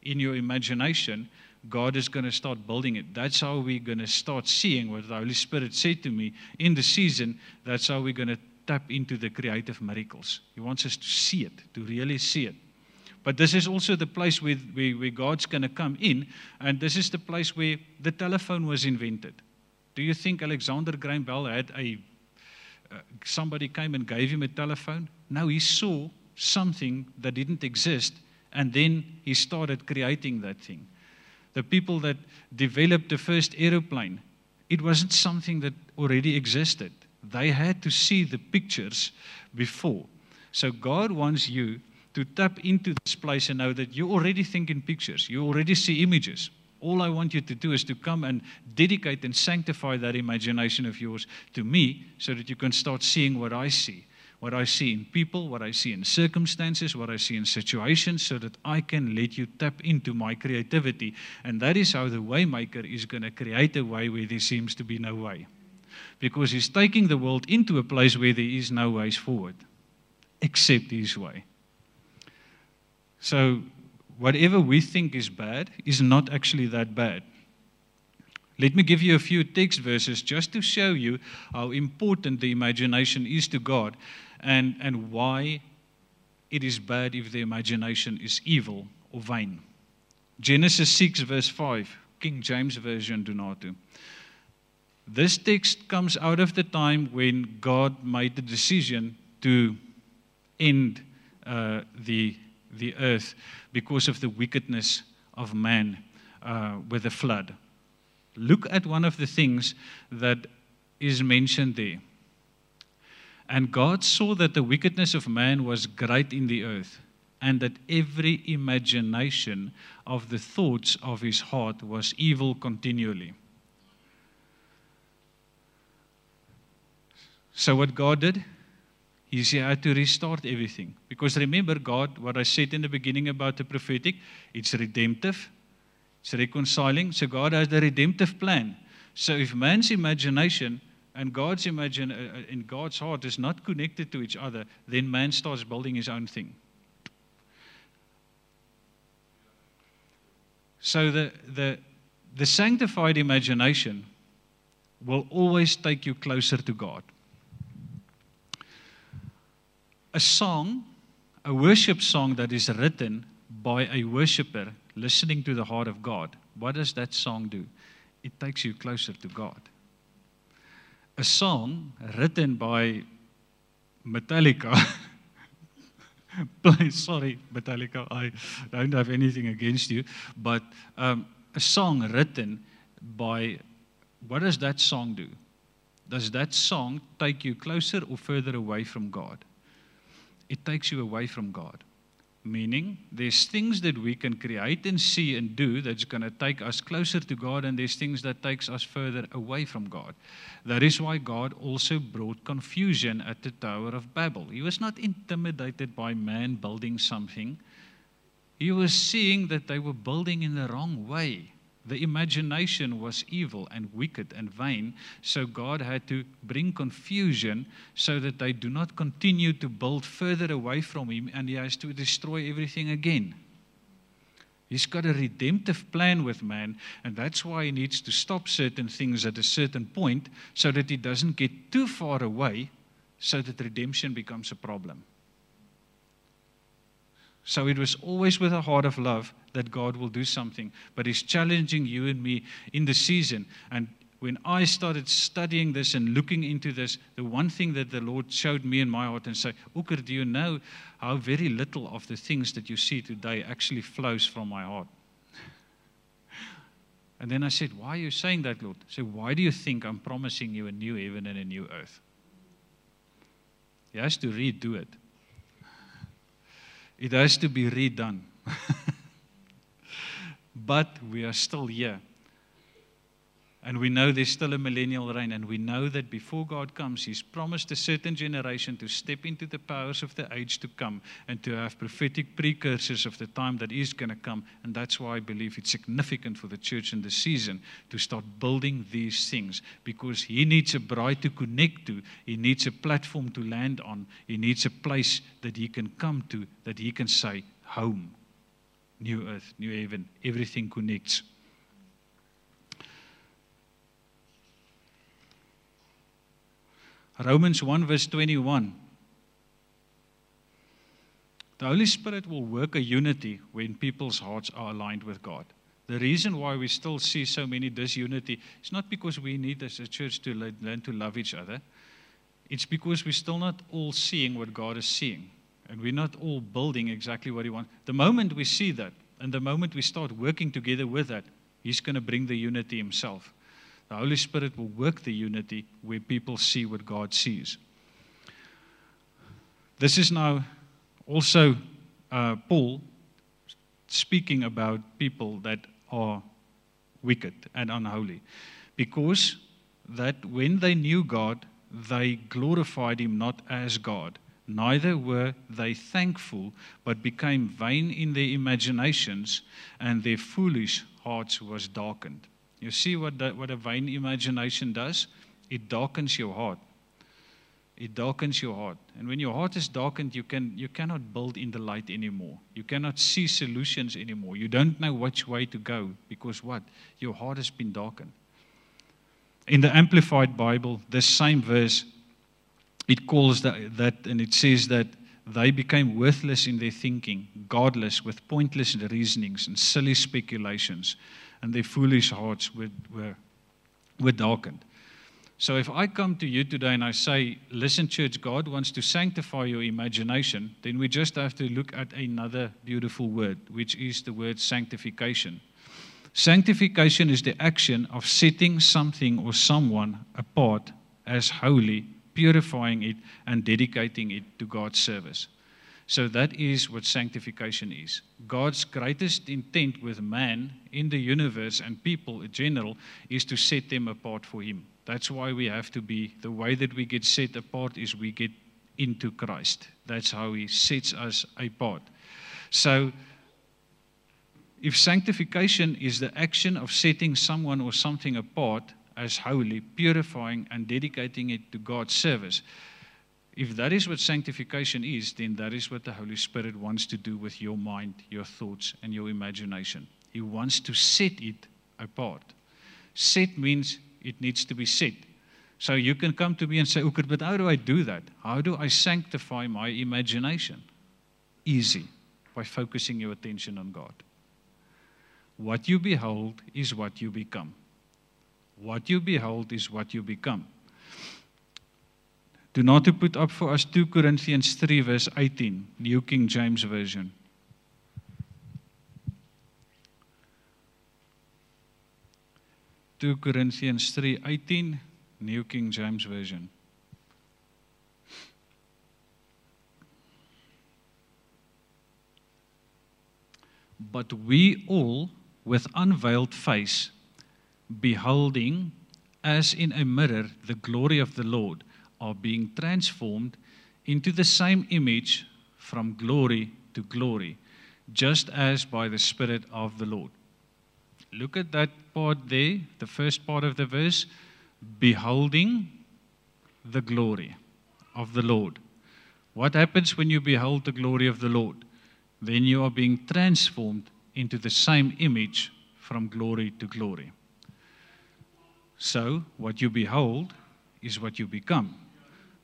in your imagination, God is going to start building it. That's how we're going to start seeing what the Holy Spirit said to me in the season. That's how we're going to tap into the creative miracles. He wants us to see it, to really see it. But this is also the place where, where, where God's going to come in, and this is the place where the telephone was invented. Do you think Alexander Graham Bell had a uh, somebody came and gave him a telephone? No, he saw something that didn't exist, and then he started creating that thing. The people that developed the first aeroplane, it wasn't something that already existed. They had to see the pictures before. So God wants you to tap into this place and know that you already think in pictures, you already see images. All I want you to do is to come and dedicate and sanctify that imagination of yours to me so that you can start seeing what I see. What I see in people, what I see in circumstances, what I see in situations, so that I can let you tap into my creativity. And that is how the Waymaker is going to create a way where there seems to be no way because he's taking the world into a place where there is no ways forward except his way. So, whatever we think is bad is not actually that bad. Let me give you a few text verses just to show you how important the imagination is to God and, and why it is bad if the imagination is evil or vain. Genesis 6, verse 5, King James Version, Donato. This text comes out of the time when God made the decision to end uh, the, the earth because of the wickedness of man uh, with the flood. Look at one of the things that is mentioned there. And God saw that the wickedness of man was great in the earth, and that every imagination of the thoughts of his heart was evil continually. So, what God did, He had to restart everything. Because remember, God, what I said in the beginning about the prophetic, it's redemptive, it's reconciling. So, God has the redemptive plan. So, if man's imagination and God's imagine uh, in God's heart is not connected to each other, then man starts building his own thing. So the the the sanctified imagination will always take you closer to God a song, a worship song that is written by a worshiper listening to the heart of God, what does that song do? It takes you closer to God. A song written by Metallica. Sorry, Metallica, I don't have anything against you, but um, a song written by, what does that song do? Does that song take you closer or further away from God? it takes you away from God. Meaning, there's things that we can create and see and do that's going to take us closer to God, and there's things that takes us further away from God. That is why God also brought confusion at the Tower of Babel. He was not intimidated by man building something. He was seeing that they were building in the wrong way. The imagination was evil and wicked and vain, so God had to bring confusion so that they do not continue to build further away from Him and He has to destroy everything again. He's got a redemptive plan with man, and that's why He needs to stop certain things at a certain point so that He doesn't get too far away so that redemption becomes a problem. So it was always with a heart of love that God will do something. But He's challenging you and me in the season. And when I started studying this and looking into this, the one thing that the Lord showed me in my heart and said, Ockert, do you know how very little of the things that you see today actually flows from my heart? And then I said, Why are you saying that, Lord? I said, Why do you think I'm promising you a new heaven and a new earth? He has to redo it. It has to be redone. but we are still here. And we know there's still a millennial reign, and we know that before God comes, He's promised a certain generation to step into the powers of the age to come and to have prophetic precursors of the time that is going to come. And that's why I believe it's significant for the church in this season to start building these things because He needs a bride to connect to, He needs a platform to land on, He needs a place that He can come to, that He can say, Home, new earth, new heaven, everything connects. Romans 1 verse 21. The Holy Spirit will work a unity when people's hearts are aligned with God. The reason why we still see so many disunity is not because we need as a church to learn to love each other. It's because we're still not all seeing what God is seeing. And we're not all building exactly what He wants. The moment we see that, and the moment we start working together with that, He's going to bring the unity Himself. The Holy Spirit will work the unity where people see what God sees. This is now also uh, Paul speaking about people that are wicked and unholy. Because that when they knew God, they glorified him not as God. Neither were they thankful, but became vain in their imaginations, and their foolish hearts was darkened. You see what, the, what a vain imagination does? It darkens your heart. It darkens your heart. And when your heart is darkened, you, can, you cannot build in the light anymore. You cannot see solutions anymore. You don't know which way to go because what? Your heart has been darkened. In the Amplified Bible, this same verse, it calls that, that and it says that they became worthless in their thinking, godless with pointless reasonings and silly speculations and their foolish hearts were, were, were darkened. So if I come to you today and I say, listen, church, God wants to sanctify your imagination, then we just have to look at another beautiful word, which is the word sanctification. Sanctification is the action of setting something or someone apart as holy, purifying it, and dedicating it to God's service. So that is what sanctification is. God's greatest intent with man in the universe and people in general is to set them apart for Him. That's why we have to be, the way that we get set apart is we get into Christ. That's how He sets us apart. So, if sanctification is the action of setting someone or something apart as holy, purifying, and dedicating it to God's service, if that is what sanctification is, then that is what the Holy Spirit wants to do with your mind, your thoughts, and your imagination. He wants to set it apart. Set means it needs to be set. So you can come to me and say, okay, but how do I do that? How do I sanctify my imagination? Easy, by focusing your attention on God. What you behold is what you become. What you behold is what you become. Do not to put up for us 2 Corinthians 3 verse 18, New King James Version. Two Corinthians 3:18 New King James Version. But we all with unveiled face beholding as in a mirror the glory of the Lord are being transformed into the same image from glory to glory, just as by the Spirit of the Lord. Look at that part there, the first part of the verse beholding the glory of the Lord. What happens when you behold the glory of the Lord? Then you are being transformed into the same image from glory to glory. So, what you behold is what you become.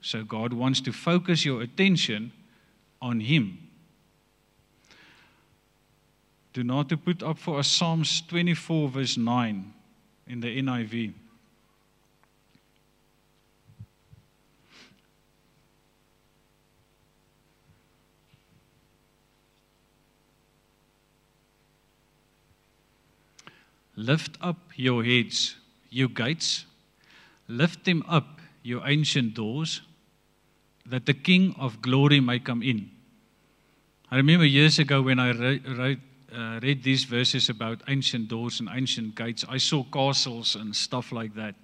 So God wants to focus your attention on Him. Do not to put up for us Psalms 24, verse 9 in the NIV. Lift up your heads, you gates. Lift them up, your ancient doors that the King of glory may come in. I remember years ago when I wrote, uh, read these verses about ancient doors and ancient gates, I saw castles and stuff like that.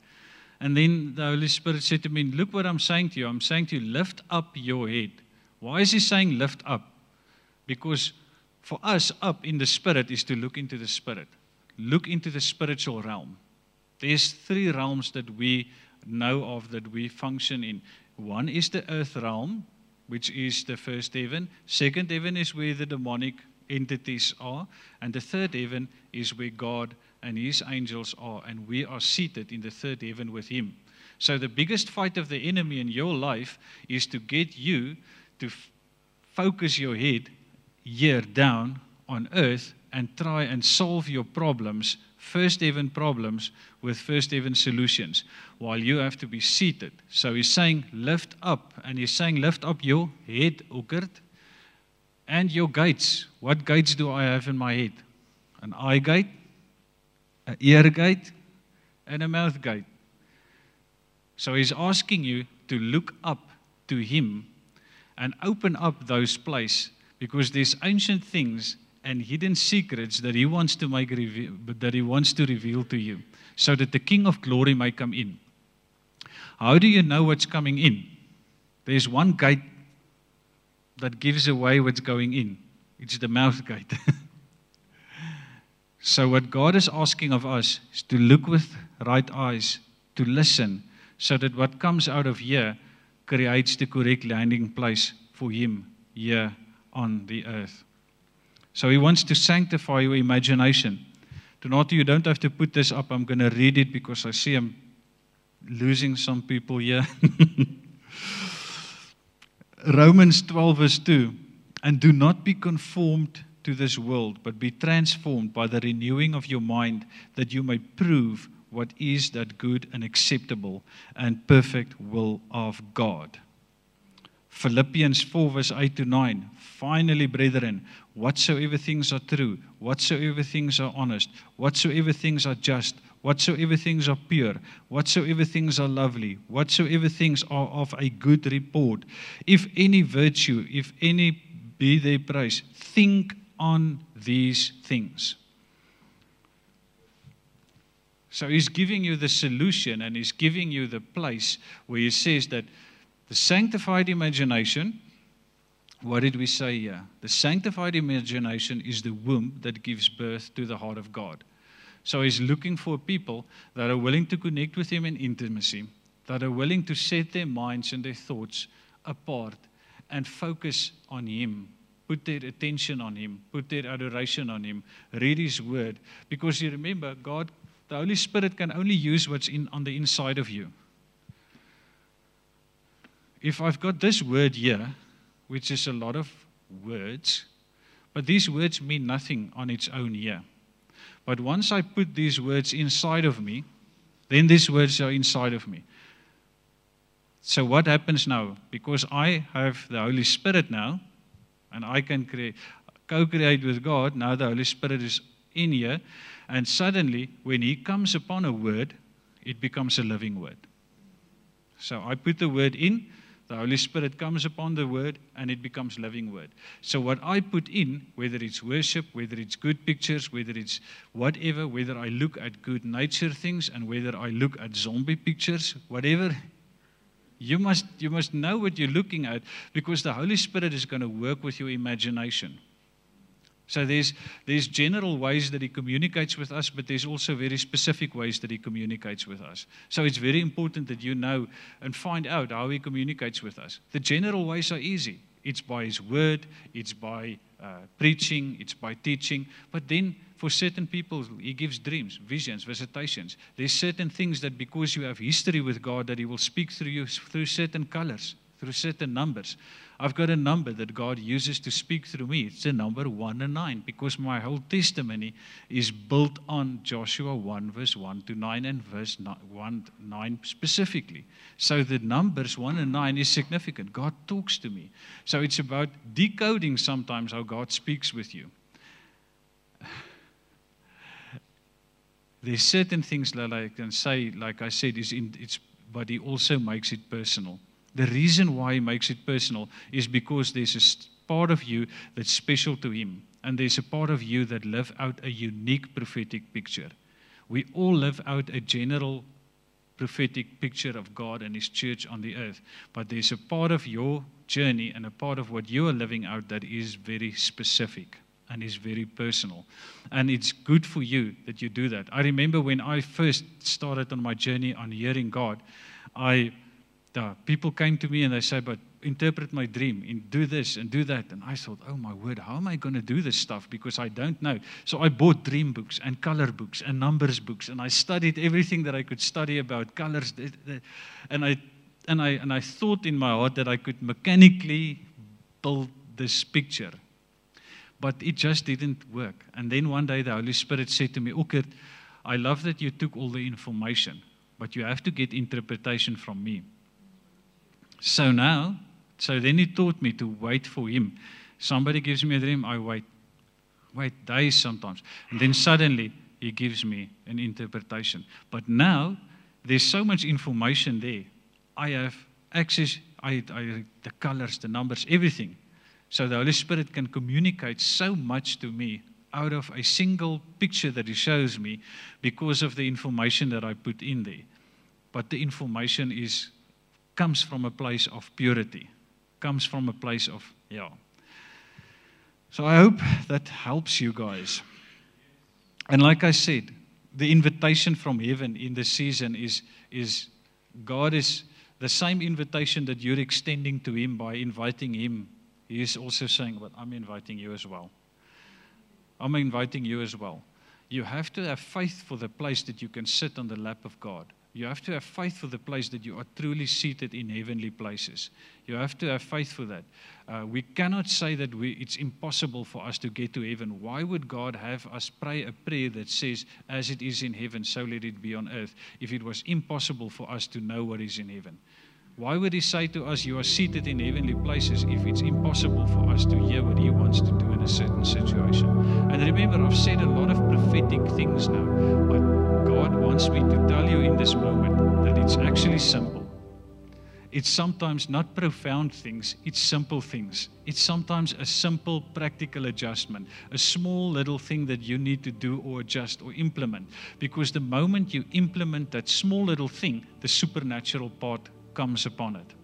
And then the Holy Spirit said to me, Look what I'm saying to you. I'm saying to you, lift up your head. Why is He saying lift up? Because for us, up in the Spirit is to look into the Spirit, look into the spiritual realm. There's three realms that we know of that we function in. One is the earth realm, which is the first heaven. Second heaven is where the demonic entities are. And the third heaven is where God and his angels are. And we are seated in the third heaven with him. So the biggest fight of the enemy in your life is to get you to f- focus your head here down on earth and try and solve your problems, first heaven problems, with first heaven solutions, while you have to be seated. So he's saying, lift up. And he's saying, lift up your head, Ukert, and your gates. What gates do I have in my head? An eye gate, an ear gate, and a mouth gate. So he's asking you to look up to him and open up those places because there's ancient things and hidden secrets that he wants to make reveal, that he wants to reveal to you so that the king of glory may come in. How do you know what's coming in? There's one gate that gives away what's going in. It's the mouth gate. So what god is asking of us is to look with right eyes to listen so that what comes out of here creates the correct landing place for him here on the earth so he wants to sanctify your imagination. Donato, you don't have to put this up. I'm going to read it because I see I'm losing some people here. Romans 12, verse 2. And do not be conformed to this world, but be transformed by the renewing of your mind, that you may prove what is that good and acceptable and perfect will of God. Philippians 4, verse 8 to 9. Finally, brethren, whatsoever things are true, whatsoever things are honest, whatsoever things are just, whatsoever things are pure, whatsoever things are lovely, whatsoever things are of a good report, if any virtue, if any be their praise, think on these things. So he's giving you the solution and he's giving you the place where he says that the sanctified imagination what did we say here? The sanctified imagination is the womb that gives birth to the heart of God. So he's looking for people that are willing to connect with him in intimacy, that are willing to set their minds and their thoughts apart and focus on him, put their attention on him, put their adoration on him, read his word. Because you remember, God, the Holy Spirit can only use what's in, on the inside of you. If I've got this word here, which is a lot of words, but these words mean nothing on its own here. But once I put these words inside of me, then these words are inside of me. So, what happens now? Because I have the Holy Spirit now, and I can create, co create with God, now the Holy Spirit is in here, and suddenly, when He comes upon a word, it becomes a living word. So, I put the word in, the Holy Spirit comes upon the word and it becomes living word. So, what I put in, whether it's worship, whether it's good pictures, whether it's whatever, whether I look at good nature things and whether I look at zombie pictures, whatever, you must, you must know what you're looking at because the Holy Spirit is going to work with your imagination. So there's, there's general ways that he communicates with us, but there's also very specific ways that he communicates with us. So it's very important that you know and find out how he communicates with us. The general ways are easy. It's by his word, it's by uh, preaching, it's by teaching. But then for certain people, he gives dreams, visions, visitations. There's certain things that because you have history with God, that he will speak through you through certain colors, through certain numbers. I've got a number that God uses to speak through me. It's the number 1 and 9 because my whole testimony is built on Joshua 1, verse 1 to 9 and verse 1, 9 specifically. So the numbers 1 and 9 is significant. God talks to me. So it's about decoding sometimes how God speaks with you. There's certain things that I can say, like I said, is in, it's, but He also makes it personal. The reason why he makes it personal is because there's a part of you that's special to him. And there's a part of you that live out a unique prophetic picture. We all live out a general prophetic picture of God and His church on the earth. But there's a part of your journey and a part of what you are living out that is very specific and is very personal. And it's good for you that you do that. I remember when I first started on my journey on hearing God, I people came to me and they said, "But interpret my dream and do this and do that." And I thought, "Oh my word, how am I going to do this stuff? Because I don't know." So I bought dream books and color books and numbers books, and I studied everything that I could study about colors. And I and I and I thought in my heart that I could mechanically build this picture but it just didn't work. And then one day the Holy Spirit said to me, Ockert, I love that you took all the information, but you have to get interpretation from me. So now, so then he taught me to wait for him. Somebody gives me a dream, I wait. Wait days sometimes. And then suddenly he gives me an interpretation. But now there's so much information there. I have access, I, I, the colors, the numbers, everything. So the Holy Spirit can communicate so much to me out of a single picture that He shows me because of the information that I put in there. But the information is comes from a place of purity, comes from a place of yeah. So I hope that helps you guys. And like I said, the invitation from heaven in this season is is God is the same invitation that you're extending to him by inviting him he is also saying, But I'm inviting you as well. I'm inviting you as well. You have to have faith for the place that you can sit on the lap of God. You have to have faith for the place that you are truly seated in heavenly places. You have to have faith for that. Uh, we cannot say that we, it's impossible for us to get to heaven. Why would God have us pray a prayer that says, As it is in heaven, so let it be on earth, if it was impossible for us to know what is in heaven? Why would he say to us, You are seated in heavenly places, if it's impossible for us to hear what he wants to do in a certain situation? And remember, I've said a lot of prophetic things now, but God wants me to tell you in this moment that it's actually simple. It's sometimes not profound things, it's simple things. It's sometimes a simple practical adjustment, a small little thing that you need to do or adjust or implement. Because the moment you implement that small little thing, the supernatural part comes upon it.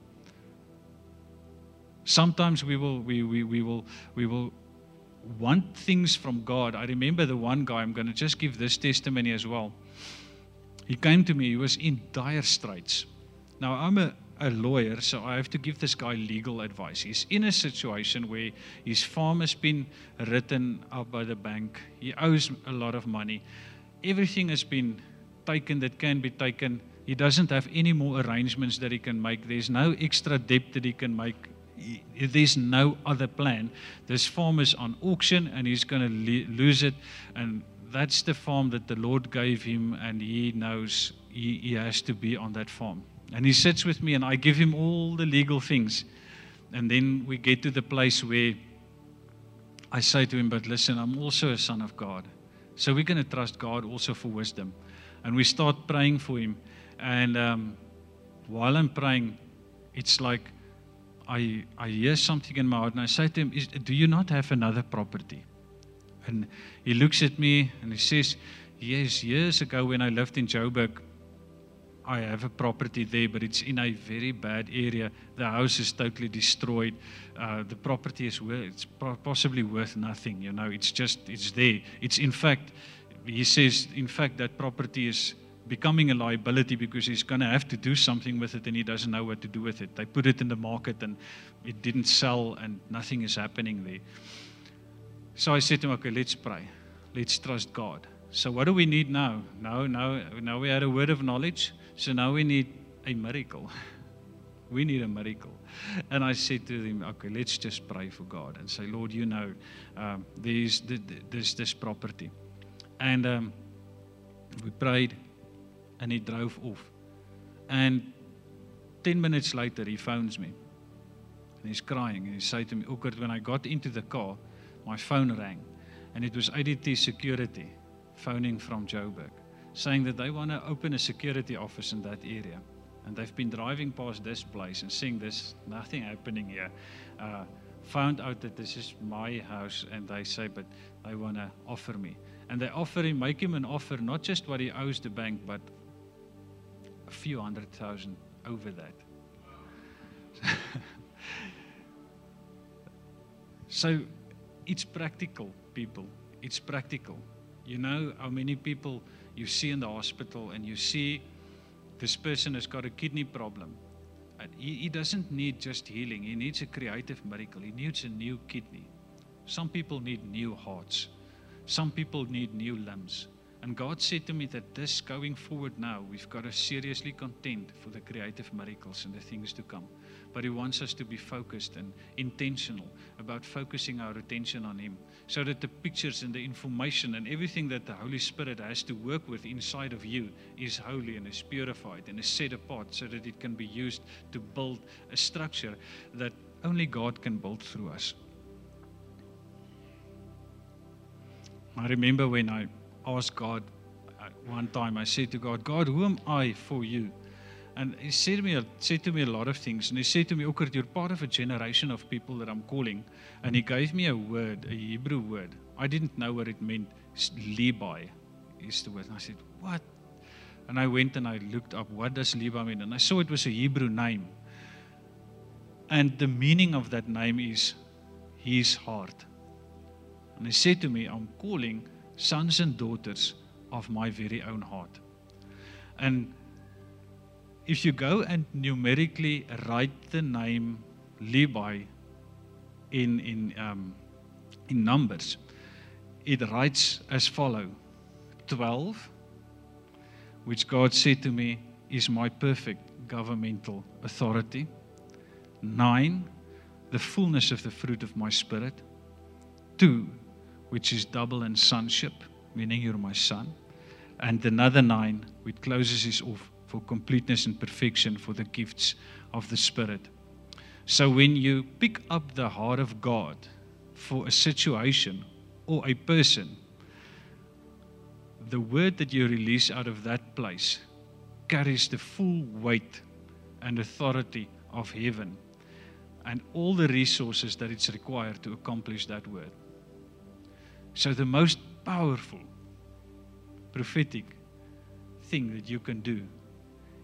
Sometimes we will, we, we, we, will, we will want things from God. I remember the one guy, I'm going to just give this testimony as well. He came to me, he was in dire straits. Now, I'm a, a lawyer, so I have to give this guy legal advice. He's in a situation where his farm has been written up by the bank, he owes a lot of money. Everything has been taken that can be taken he doesn't have any more arrangements that he can make. There's no extra debt that he can make. There's no other plan. This farm is on auction and he's going to lose it. And that's the farm that the Lord gave him, and he knows he, he has to be on that farm. And he sits with me, and I give him all the legal things. And then we get to the place where I say to him, But listen, I'm also a son of God. So we're going to trust God also for wisdom. And we start praying for him. And um, while I'm praying, it's like I, I hear something in my heart, and I say to him, Do you not have another property? And he looks at me and he says, Yes, years ago when I lived in Joburg, I have a property there, but it's in a very bad area. The house is totally destroyed. Uh, the property is worth, it's possibly worth nothing. You know, it's just, it's there. It's in fact, he says, in fact, that property is becoming a liability because he's going to have to do something with it and he doesn't know what to do with it. They put it in the market and it didn't sell and nothing is happening there. So I said to him, okay, let's pray. Let's trust God. So what do we need now? Now, now, now we had a word of knowledge. So now we need a miracle. We need a miracle. And I said to him, okay, let's just pray for God and say, Lord, you know, um, there's, there's this property. And um, we prayed and he drove off. And 10 minutes later, he phones me. And he's crying. And he said to me, Ockert, when I got into the car, my phone rang. And it was ADT Security phoning from Joburg, saying that they want to open a security office in that area. And they've been driving past this place and seeing there's nothing happening here. Uh, found out that this is my house and they say, but they want to offer me. And they offer him, make him an offer, not just what he owes the bank, but a few hundred thousand over that. so it's practical, people. It's practical. You know how many people you see in the hospital and you see this person has got a kidney problem. And he, he doesn't need just healing, he needs a creative miracle. He needs a new kidney. Some people need new hearts, some people need new limbs. And God said to me that this going forward now, we've got to seriously contend for the creative miracles and the things to come. But He wants us to be focused and intentional about focusing our attention on Him so that the pictures and the information and everything that the Holy Spirit has to work with inside of you is holy and is purified and is set apart so that it can be used to build a structure that only God can build through us. I remember when I asked God uh, one time, I said to God, God, who am I for you? And he said to me, said to me a lot of things. And he said to me, Okert, you're part of a generation of people that I'm calling. And he gave me a word, a Hebrew word. I didn't know what it meant. Levi is the word. And I said, What? And I went and I looked up, what does Levi mean? And I saw it was a Hebrew name. And the meaning of that name is his heart. And he said to me, I'm calling sons and daughters of my very own heart. And if you go and numerically write the name Levi in in um, in numbers, it writes as follow: twelve, which God said to me is my perfect governmental authority. Nine, the fullness of the fruit of my spirit. Two, which is double in sonship, meaning you're my son. And another nine, which closes this off for completeness and perfection for the gifts of the Spirit. So when you pick up the heart of God for a situation or a person, the word that you release out of that place carries the full weight and authority of heaven and all the resources that it's required to accomplish that word. So, the most powerful prophetic thing that you can do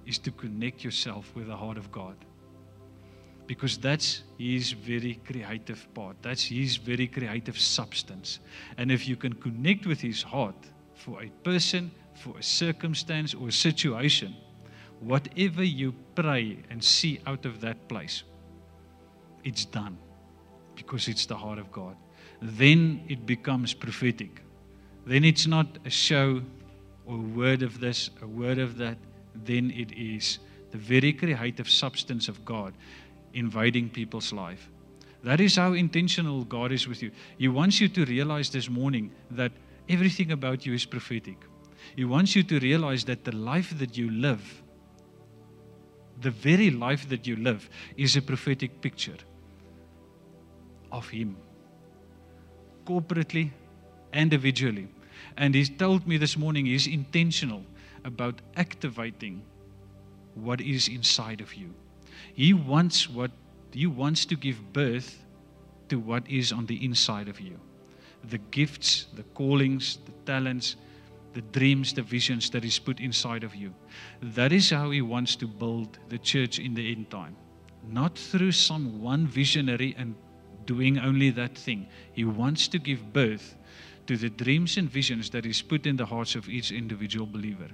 is to connect yourself with the heart of God. Because that's His very creative part. That's His very creative substance. And if you can connect with His heart for a person, for a circumstance, or a situation, whatever you pray and see out of that place, it's done. Because it's the heart of God. Then it becomes prophetic. Then it's not a show or a word of this, a word of that then it is the very creative substance of God invading people's life. That is how intentional God is with you. He wants you to realize this morning that everything about you is prophetic. He wants you to realize that the life that you live, the very life that you live, is a prophetic picture of Him, corporately, individually. And He's told me this morning He's intentional about activating what is inside of you. He wants what he wants to give birth to what is on the inside of you. The gifts, the callings, the talents, the dreams, the visions that is put inside of you. That is how he wants to build the church in the end time. Not through some one visionary and doing only that thing. He wants to give birth to the dreams and visions that is put in the hearts of each individual believer.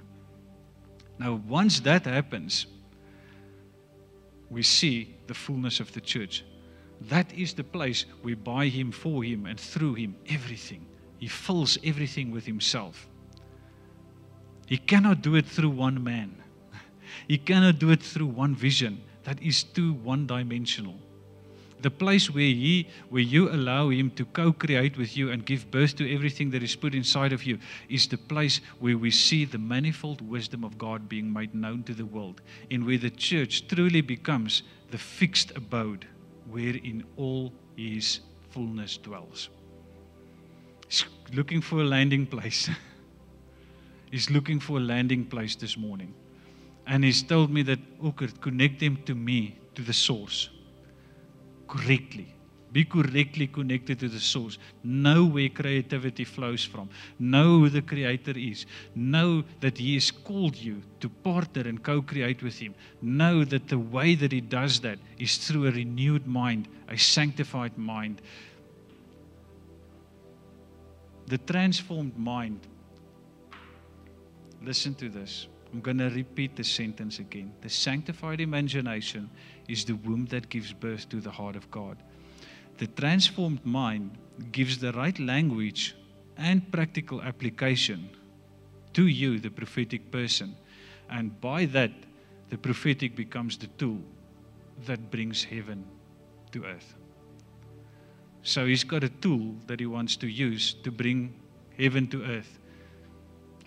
Now, once that happens, we see the fullness of the church. That is the place we buy Him, for Him, and through Him, everything. He fills everything with Himself. He cannot do it through one man, He cannot do it through one vision. That is too one dimensional the place where he where you allow him to co-create with you and give birth to everything that is put inside of you is the place where we see the manifold wisdom of God being made known to the world in where the church truly becomes the fixed abode wherein all his fullness dwells. He's looking for a landing place. He's looking for a landing place this morning. And he's told me that Okert connect them to me to the source correctly, Be correctly connected to the source. Know where creativity flows from. Know who the creator is. Know that he has called you to partner and co-create with him. Know that the way that he does that is through a renewed mind, a sanctified mind. The transformed mind. Listen to this. I'm going to repeat the sentence again. The sanctified imagination is the womb that gives birth to the heart of God. The transformed mind gives the right language and practical application to you, the prophetic person. And by that, the prophetic becomes the tool that brings heaven to earth. So he's got a tool that he wants to use to bring heaven to earth.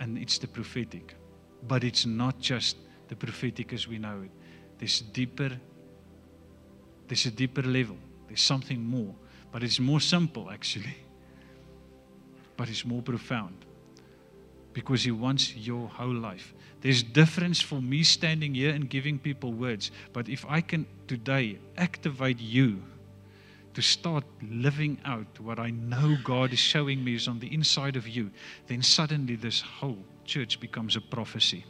And it's the prophetic. But it's not just the prophetic as we know it. There's deeper, there's a deeper level. There's something more. But it's more simple actually. But it's more profound. Because he wants your whole life. There's difference for me standing here and giving people words. But if I can today activate you to start living out what I know God is showing me is on the inside of you, then suddenly this whole church becomes a prophecy.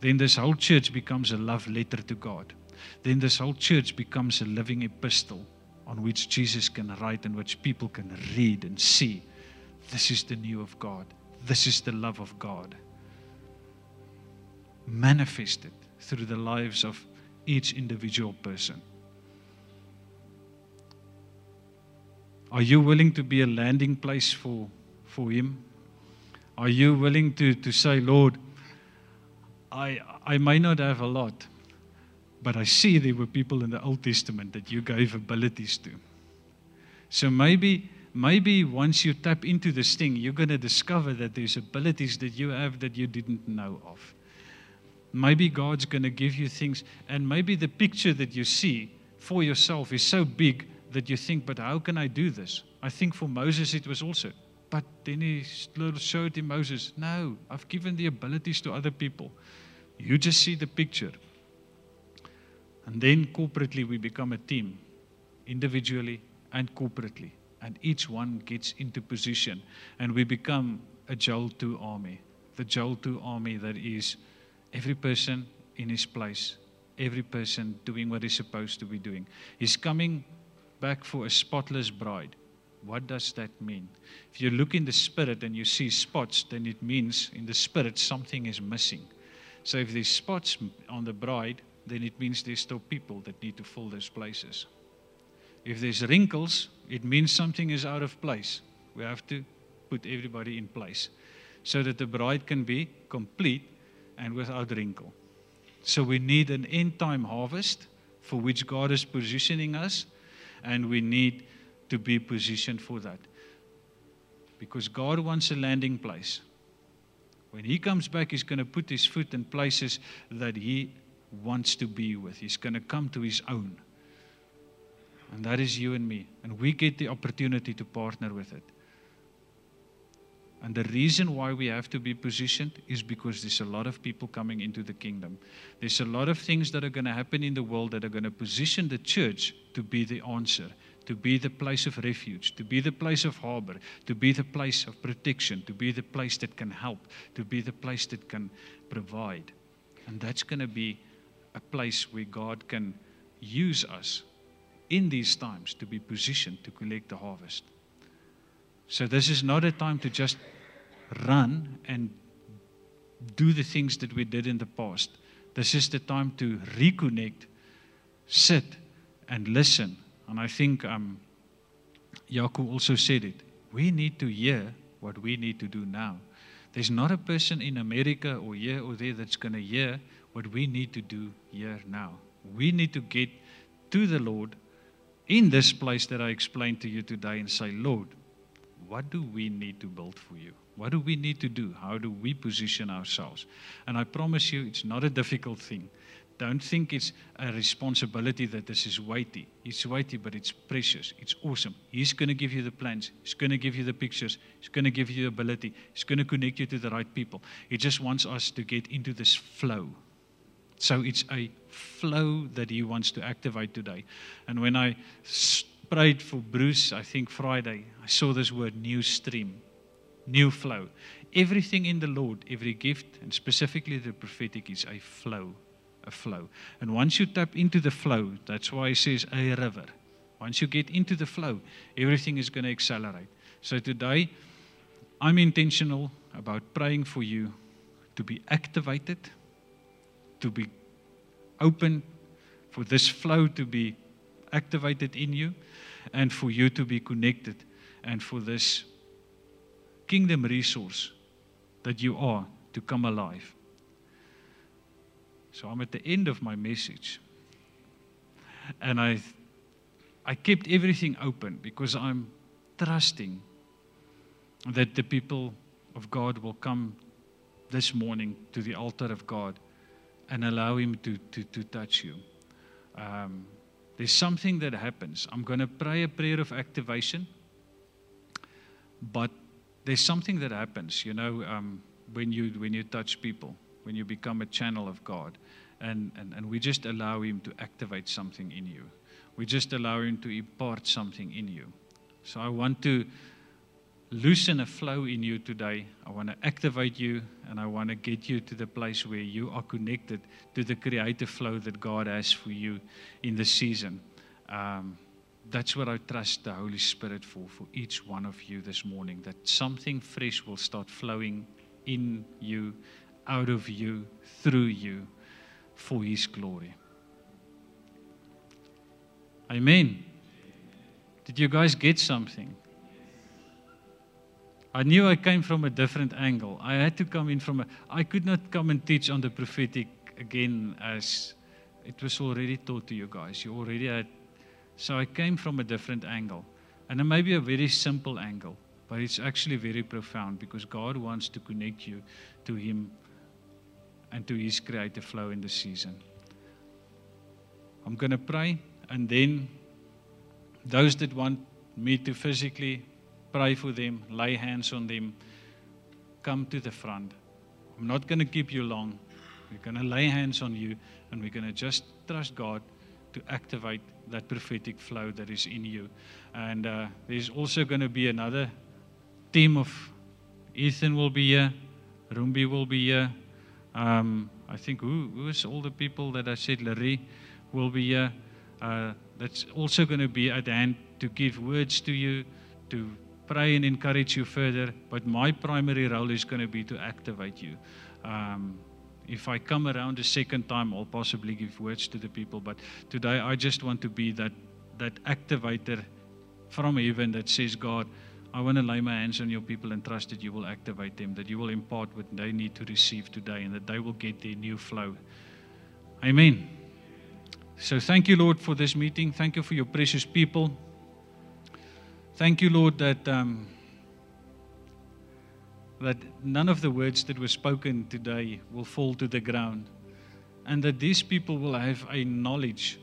Then this whole church becomes a love letter to God. Then this whole church becomes a living epistle on which Jesus can write and which people can read and see. This is the new of God. This is the love of God. Manifested through the lives of each individual person. Are you willing to be a landing place for, for Him? Are you willing to, to say, Lord, I, I may not have a lot, but I see there were people in the Old Testament that you gave abilities to. So maybe, maybe once you tap into this thing, you're going to discover that there's abilities that you have that you didn't know of. Maybe God's going to give you things, and maybe the picture that you see for yourself is so big that you think, but how can I do this? I think for Moses it was also but then he showed him Moses, No, I've given the abilities to other people. You just see the picture. And then corporately, we become a team, individually and corporately. And each one gets into position. And we become a Joel 2 army. The Joel 2 army that is every person in his place, every person doing what he's supposed to be doing. He's coming back for a spotless bride. What does that mean? If you look in the spirit and you see spots, then it means in the spirit something is missing. So if there's spots on the bride, then it means there's still people that need to fill those places. If there's wrinkles, it means something is out of place. We have to put everybody in place so that the bride can be complete and without wrinkle. So we need an end time harvest for which God is positioning us, and we need to be positioned for that. Because God wants a landing place. When He comes back, He's going to put His foot in places that He wants to be with. He's going to come to His own. And that is you and me. And we get the opportunity to partner with it. And the reason why we have to be positioned is because there's a lot of people coming into the kingdom. There's a lot of things that are going to happen in the world that are going to position the church to be the answer to be the place of refuge, to be the place of harbor, to be the place of protection, to be the place that can help, to be the place that can provide. And that's going to be a place where God can use us in these times to be positioned to collect the harvest. So, this is not a time to just run and do the things that we did in the past. This is the time to reconnect, sit, and listen and I think um, Yaku also said it. We need to hear what we need to do now. There's not a person in America or here or there that's going to hear what we need to do here now. We need to get to the Lord in this place that I explained to you today and say, Lord, what do we need to build for you? What do we need to do? How do we position ourselves? And I promise you, it's not a difficult thing. Don't think it's a responsibility that this is weighty. It's weighty, but it's precious. It's awesome. He's going to give you the plans. He's going to give you the pictures. He's going to give you the ability. He's going to connect you to the right people. He just wants us to get into this flow. So it's a flow that he wants to activate today. And when I prayed for Bruce, I think Friday, I saw this word new stream, new flow. Everything in the Lord, every gift, and specifically the prophetic, is a flow, a flow. And once you tap into the flow, that's why he says a river. Once you get into the flow, everything is going to accelerate. So today, I'm intentional about praying for you to be activated, to be open for this flow to be activated in you, and for you to be connected, and for this kingdom resource that you are to come alive. So I'm at the end of my message. And I I kept everything open because I'm trusting that the people of God will come this morning to the altar of God and allow Him to, to, to touch you. Um, there's something that happens. I'm going to pray a prayer of activation, but there's something that happens, you know, um, when, you, when you touch people, when you become a channel of God. And, and, and we just allow Him to activate something in you. We just allow Him to impart something in you. So I want to loosen a flow in you today. I want to activate you and I want to get you to the place where you are connected to the creative flow that God has for you in the season. Um, that's what I trust the Holy Spirit for, for each one of you this morning, that something fresh will start flowing in you, out of you, through you, for His glory. Amen. Did you guys get something? I knew I came from a different angle. I had to come in from a. I could not come and teach on the prophetic again as it was already taught to you guys. You already had. So I came from a different angle. And it may be a very simple angle, but it's actually very profound because God wants to connect you to Him and to His creative flow in the season. I'm going to pray, and then those that want me to physically pray for them, lay hands on them, come to the front. I'm not going to keep you long. We're going to lay hands on you and we're going to just trust God to activate that prophetic flow that is in you. And uh, there's also going to be another team of Ethan will be here, Rumbi will be here. Um, I think who, who is all the people that I said, Larry will be here. Uh, that's also going to be at hand to give words to you, to pray and encourage you further. But my primary role is going to be to activate you. Um, if I come around a second time, I'll possibly give words to the people. But today, I just want to be that that activator from heaven that says, God, I want to lay my hands on your people and trust that you will activate them, that you will impart what they need to receive today, and that they will get their new flow. Amen. So thank you, Lord, for this meeting. Thank you for your precious people. Thank you, Lord, that, um, that none of the words that were spoken today will fall to the ground. And that these people will have a knowledge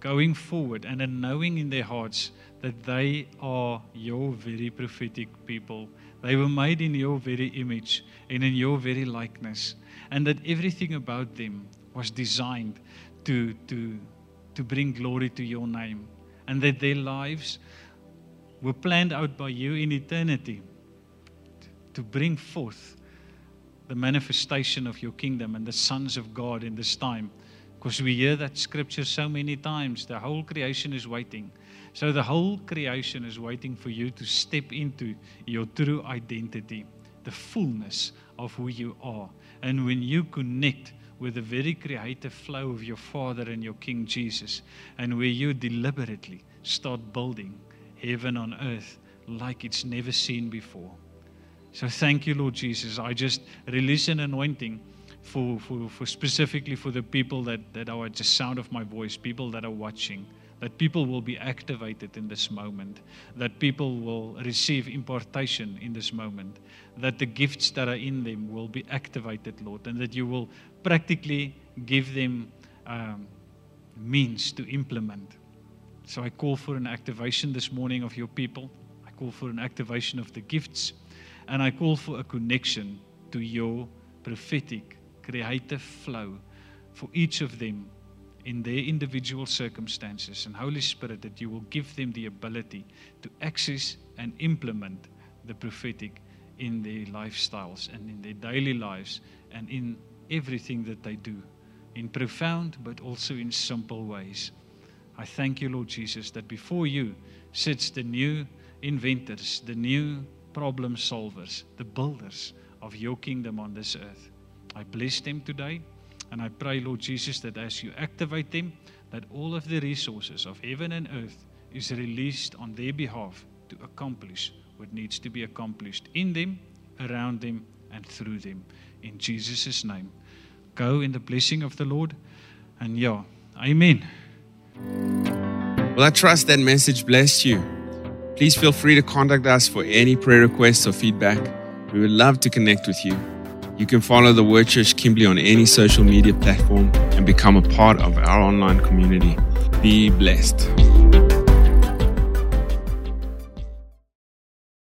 going forward and a knowing in their hearts that they are your very prophetic people. They were made in your very image and in your very likeness. And that everything about them was designed to, to, to bring glory to your name. And that their lives were planned out by you in eternity to bring forth the manifestation of your kingdom and the sons of God in this time. Because we hear that scripture so many times. The whole creation is waiting. So the whole creation is waiting for you to step into your true identity, the fullness of who you are. And when you connect with the very creative flow of your Father and your King Jesus, and where you deliberately start building heaven on earth like it's never seen before. So thank you, Lord Jesus. I just release an anointing for, for, for specifically for the people that, that are at the sound of my voice, people that are watching, that people will be activated in this moment, that people will receive impartation in this moment, that the gifts that are in them will be activated, Lord, and that you will practically give them um, means to implement so I call for an activation this morning of your people. I call for an activation of the gifts. And I call for a connection to your prophetic, creative flow for each of them in their individual circumstances. And Holy Spirit, that you will give them the ability to access and implement the prophetic in their lifestyles and in their daily lives and in everything that they do, in profound but also in simple ways. I thank you, Lord Jesus, that before you sits the new inventors, the new problem solvers, the builders of your kingdom on this earth. I bless them today. And I pray, Lord Jesus, that as you activate them, that all of the resources of heaven and earth is released on their behalf to accomplish what needs to be accomplished in them, around them, and through them. In Jesus' name. Go in the blessing of the Lord. And yeah, amen. Well, I trust that message blessed you. Please feel free to contact us for any prayer requests or feedback. We would love to connect with you. You can follow the Word Church Kimberley on any social media platform and become a part of our online community. Be blessed.